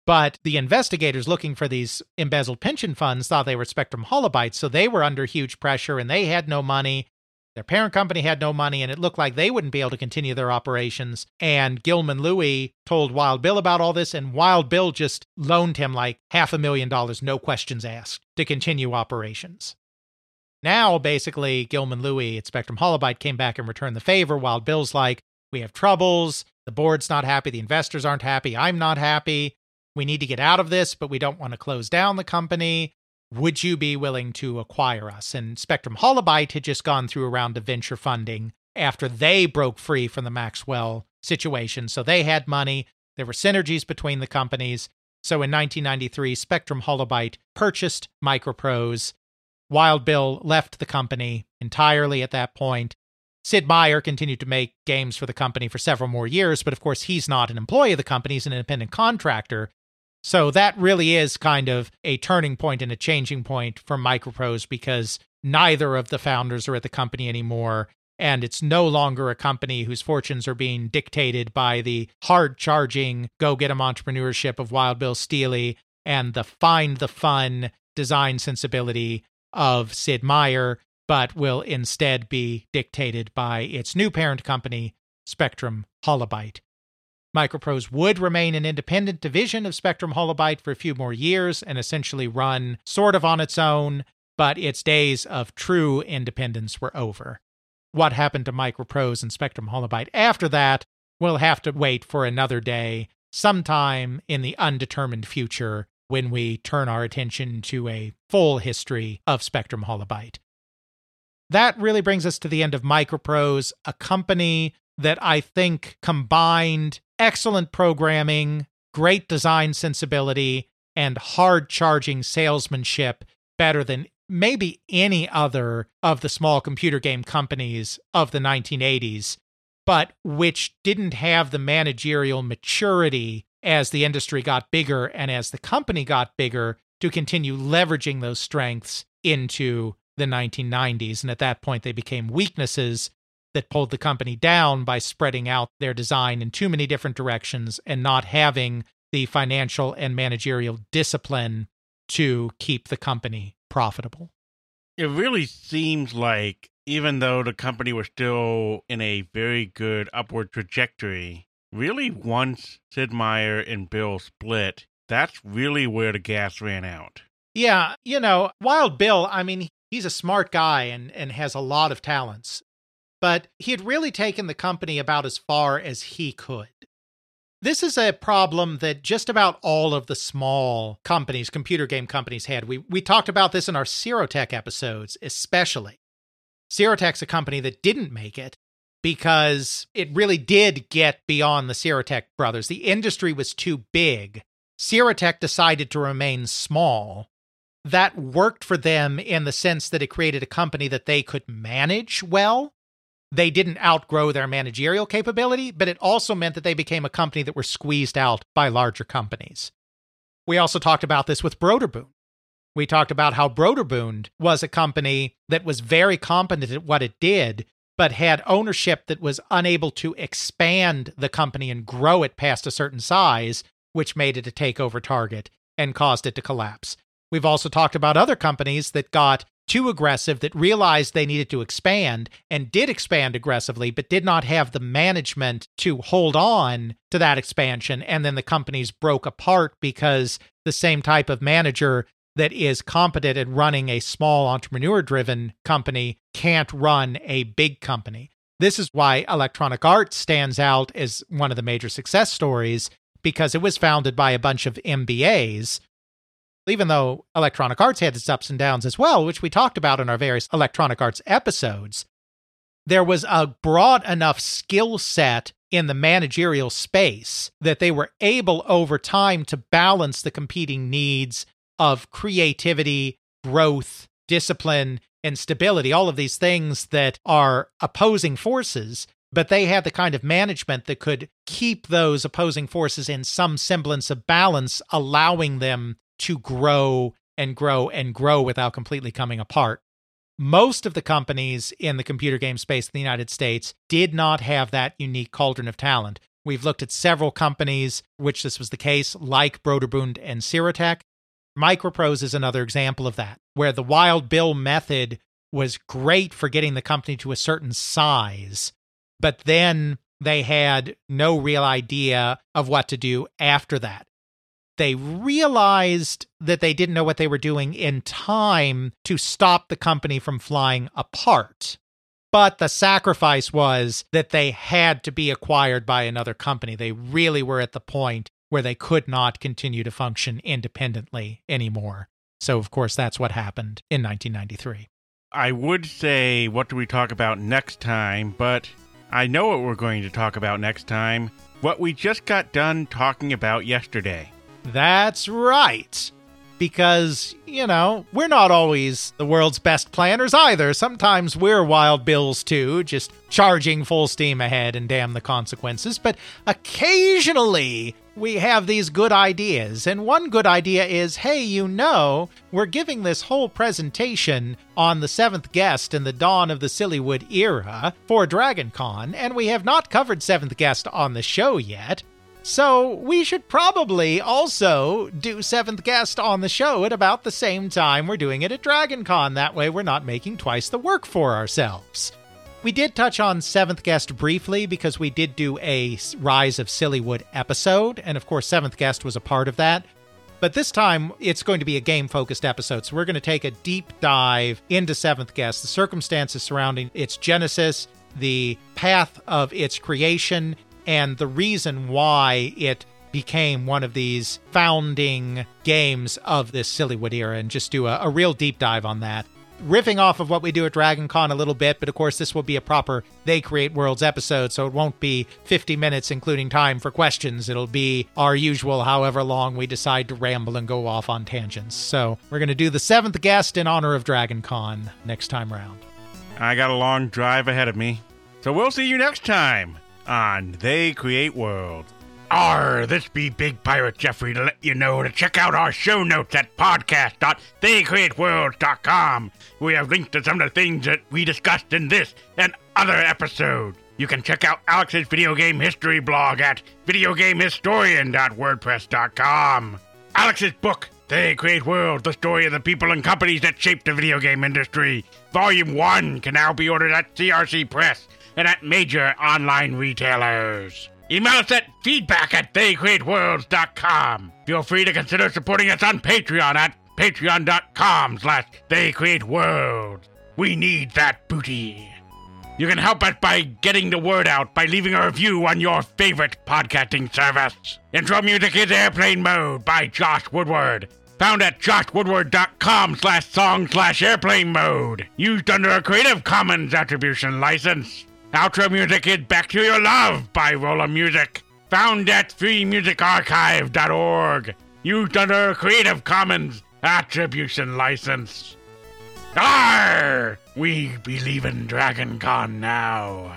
But the investigators looking for these embezzled pension funds thought they were Spectrum Holobyte, so they were under huge pressure and they had no money. Their parent company had no money, and it looked like they wouldn't be able to continue their operations. And Gilman Louie told Wild Bill about all this, and Wild Bill just loaned him like half a million dollars, no questions asked, to continue operations. Now, basically, Gilman Louie at Spectrum Holobyte came back and returned the favor, Wild Bill's like, we have troubles. The board's not happy. The investors aren't happy. I'm not happy. We need to get out of this, but we don't want to close down the company. Would you be willing to acquire us? And Spectrum Holobyte had just gone through a round of venture funding after they broke free from the Maxwell situation. So they had money. There were synergies between the companies. So in 1993, Spectrum Holobyte purchased Microprose Wild Bill left the company entirely at that point. Sid Meier continued to make games for the company for several more years, but of course, he's not an employee of the company, he's an independent contractor. So that really is kind of a turning point and a changing point for Microprose because neither of the founders are at the company anymore. And it's no longer a company whose fortunes are being dictated by the hard charging, go get 'em entrepreneurship of Wild Bill Stealey and the find the fun design sensibility of Sid Meier, but will instead be dictated by its new parent company, Spectrum Holobyte. Microprose would remain an independent division of Spectrum Holobyte for a few more years and essentially run sort of on its own, but its days of true independence were over. What happened to Microprose and Spectrum Holobyte after that, we'll have to wait for another day, sometime in the undetermined future, when we turn our attention to a full history of Spectrum Holobyte. That really brings us to the end of Microprose, a company that I think combined excellent programming, great design sensibility, and hard charging salesmanship better than maybe any other of the small computer game companies of the 1980s, but which didn't have the managerial maturity as the industry got bigger and as the company got bigger to continue leveraging those strengths into the 1990s. And at that point, they became weaknesses that pulled the company down by spreading out their design in too many different directions and not having the financial and managerial discipline to keep the company profitable. It really seems like even though the company was still in a very good upward trajectory, really once Sid Meier and Bill split, that's really where the gas ran out. Yeah, you know, Wild Bill, I mean, he's a smart guy and, and has a lot of talents, but he had really taken the company about as far as he could. This is a problem that just about all of the small companies, computer game companies, had. We, we talked about this in our Sir-Tech episodes, especially. Sir-Tech's a company that didn't make it, because it really did get beyond the Sir-Tech brothers. The industry was too big. Sirotech decided to remain small. That worked for them in the sense that it created a company that they could manage well. They didn't outgrow their managerial capability, but it also meant that they became a company that were squeezed out by larger companies. We also talked about this with Broderbund. We talked about how Broderbund was a company that was very competent at what it did, but had ownership that was unable to expand the company and grow it past a certain size, which made it a takeover target and caused it to collapse. We've also talked about other companies that got too aggressive, that realized they needed to expand and did expand aggressively, but did not have the management to hold on to that expansion. And then the companies broke apart because the same type of manager that is competent at running a small entrepreneur driven company can't run a big company. This is why Electronic Arts stands out as one of the major success stories because it was founded by a bunch of MBAs. Even though Electronic Arts had its ups and downs as well, which we talked about in our various Electronic Arts episodes, there was a broad enough skill set in the managerial space that they were able over time to balance the competing needs of creativity, growth, discipline, and stability, all of these things that are opposing forces, but they had the kind of management that could keep those opposing forces in some semblance of balance, allowing them to grow and grow and grow without completely coming apart. Most of the companies in the computer game space in the United States did not have that unique cauldron of talent. We've looked at several companies which this was the case, like Broderbund and Sir-Tech, Microprose is another example of that, where the Wild Bill method was great for getting the company to a certain size, but then they had no real idea of what to do after that. They realized that they didn't know what they were doing in time to stop the company from flying apart. But the sacrifice was that they had to be acquired by another company. They really were at the point where they could not continue to function independently anymore. So, of course, that's what happened in 1993. I would say, what do we talk about next time? But I know what we're going to talk about next time. What we just got done talking about yesterday. That's right. Because, you know, we're not always the world's best planners either. Sometimes we're wild bills too, just charging full steam ahead and damn the consequences. But occasionally we have these good ideas. And one good idea is hey, you know, we're giving this whole presentation on the seventh guest in the dawn of the Sillywood era for DragonCon, and we have not covered seventh guest on the show yet. So we should probably also do seventh guest on the show at about the same time we're doing it at DragonCon. That way we're not making twice the work for ourselves. We did touch on Seventh Guest briefly because we did do a Rise of Sillywood episode, and of course, Seventh Guest was a part of that. But this time, it's going to be a game focused episode. So we're going to take a deep dive into Seventh Guest, the circumstances surrounding its genesis, the path of its creation, and the reason why it became one of these founding games of this Sillywood era, and just do a, a real deep dive on that riffing off of what we do at Dragon Con a little bit, but of course, this will be a proper They Create Worlds episode, so it won't be 50 minutes, including time for questions. It'll be our usual, however long we decide to ramble and go off on tangents. So we're going to do the seventh guest in honor of Dragon Con next time round. I got a long drive ahead of me. So we'll see you next time on They Create Worlds. Arr, this be Big Pirate Jeffrey to let you know to check out our show notes at podcast.theycreateworlds.com. We have links to some of the things that we discussed in this and other episodes. You can check out Alex's video game history blog at videogamehistorian.wordpress.com. Alex's book, They Create Worlds, the story of the people and companies that shaped the video game industry. Volume 1 can now be ordered at CRC Press and at major online retailers. Email us at feedback at theycreateworlds.com. Feel free to consider supporting us on Patreon at patreon.com slash theycreateworlds. We need that booty. You can help us by getting the word out by leaving a review on your favorite podcasting service. Intro music is Airplane Mode by Josh Woodward. Found at joshwoodward.com slash song slash airplane mode. Used under a Creative Commons Attribution License. Outro music is Back to Your Love by Roller Music. Found at freemusicarchive.org. Used under a Creative Commons Attribution License. Arr! We believe in Dragon Con now.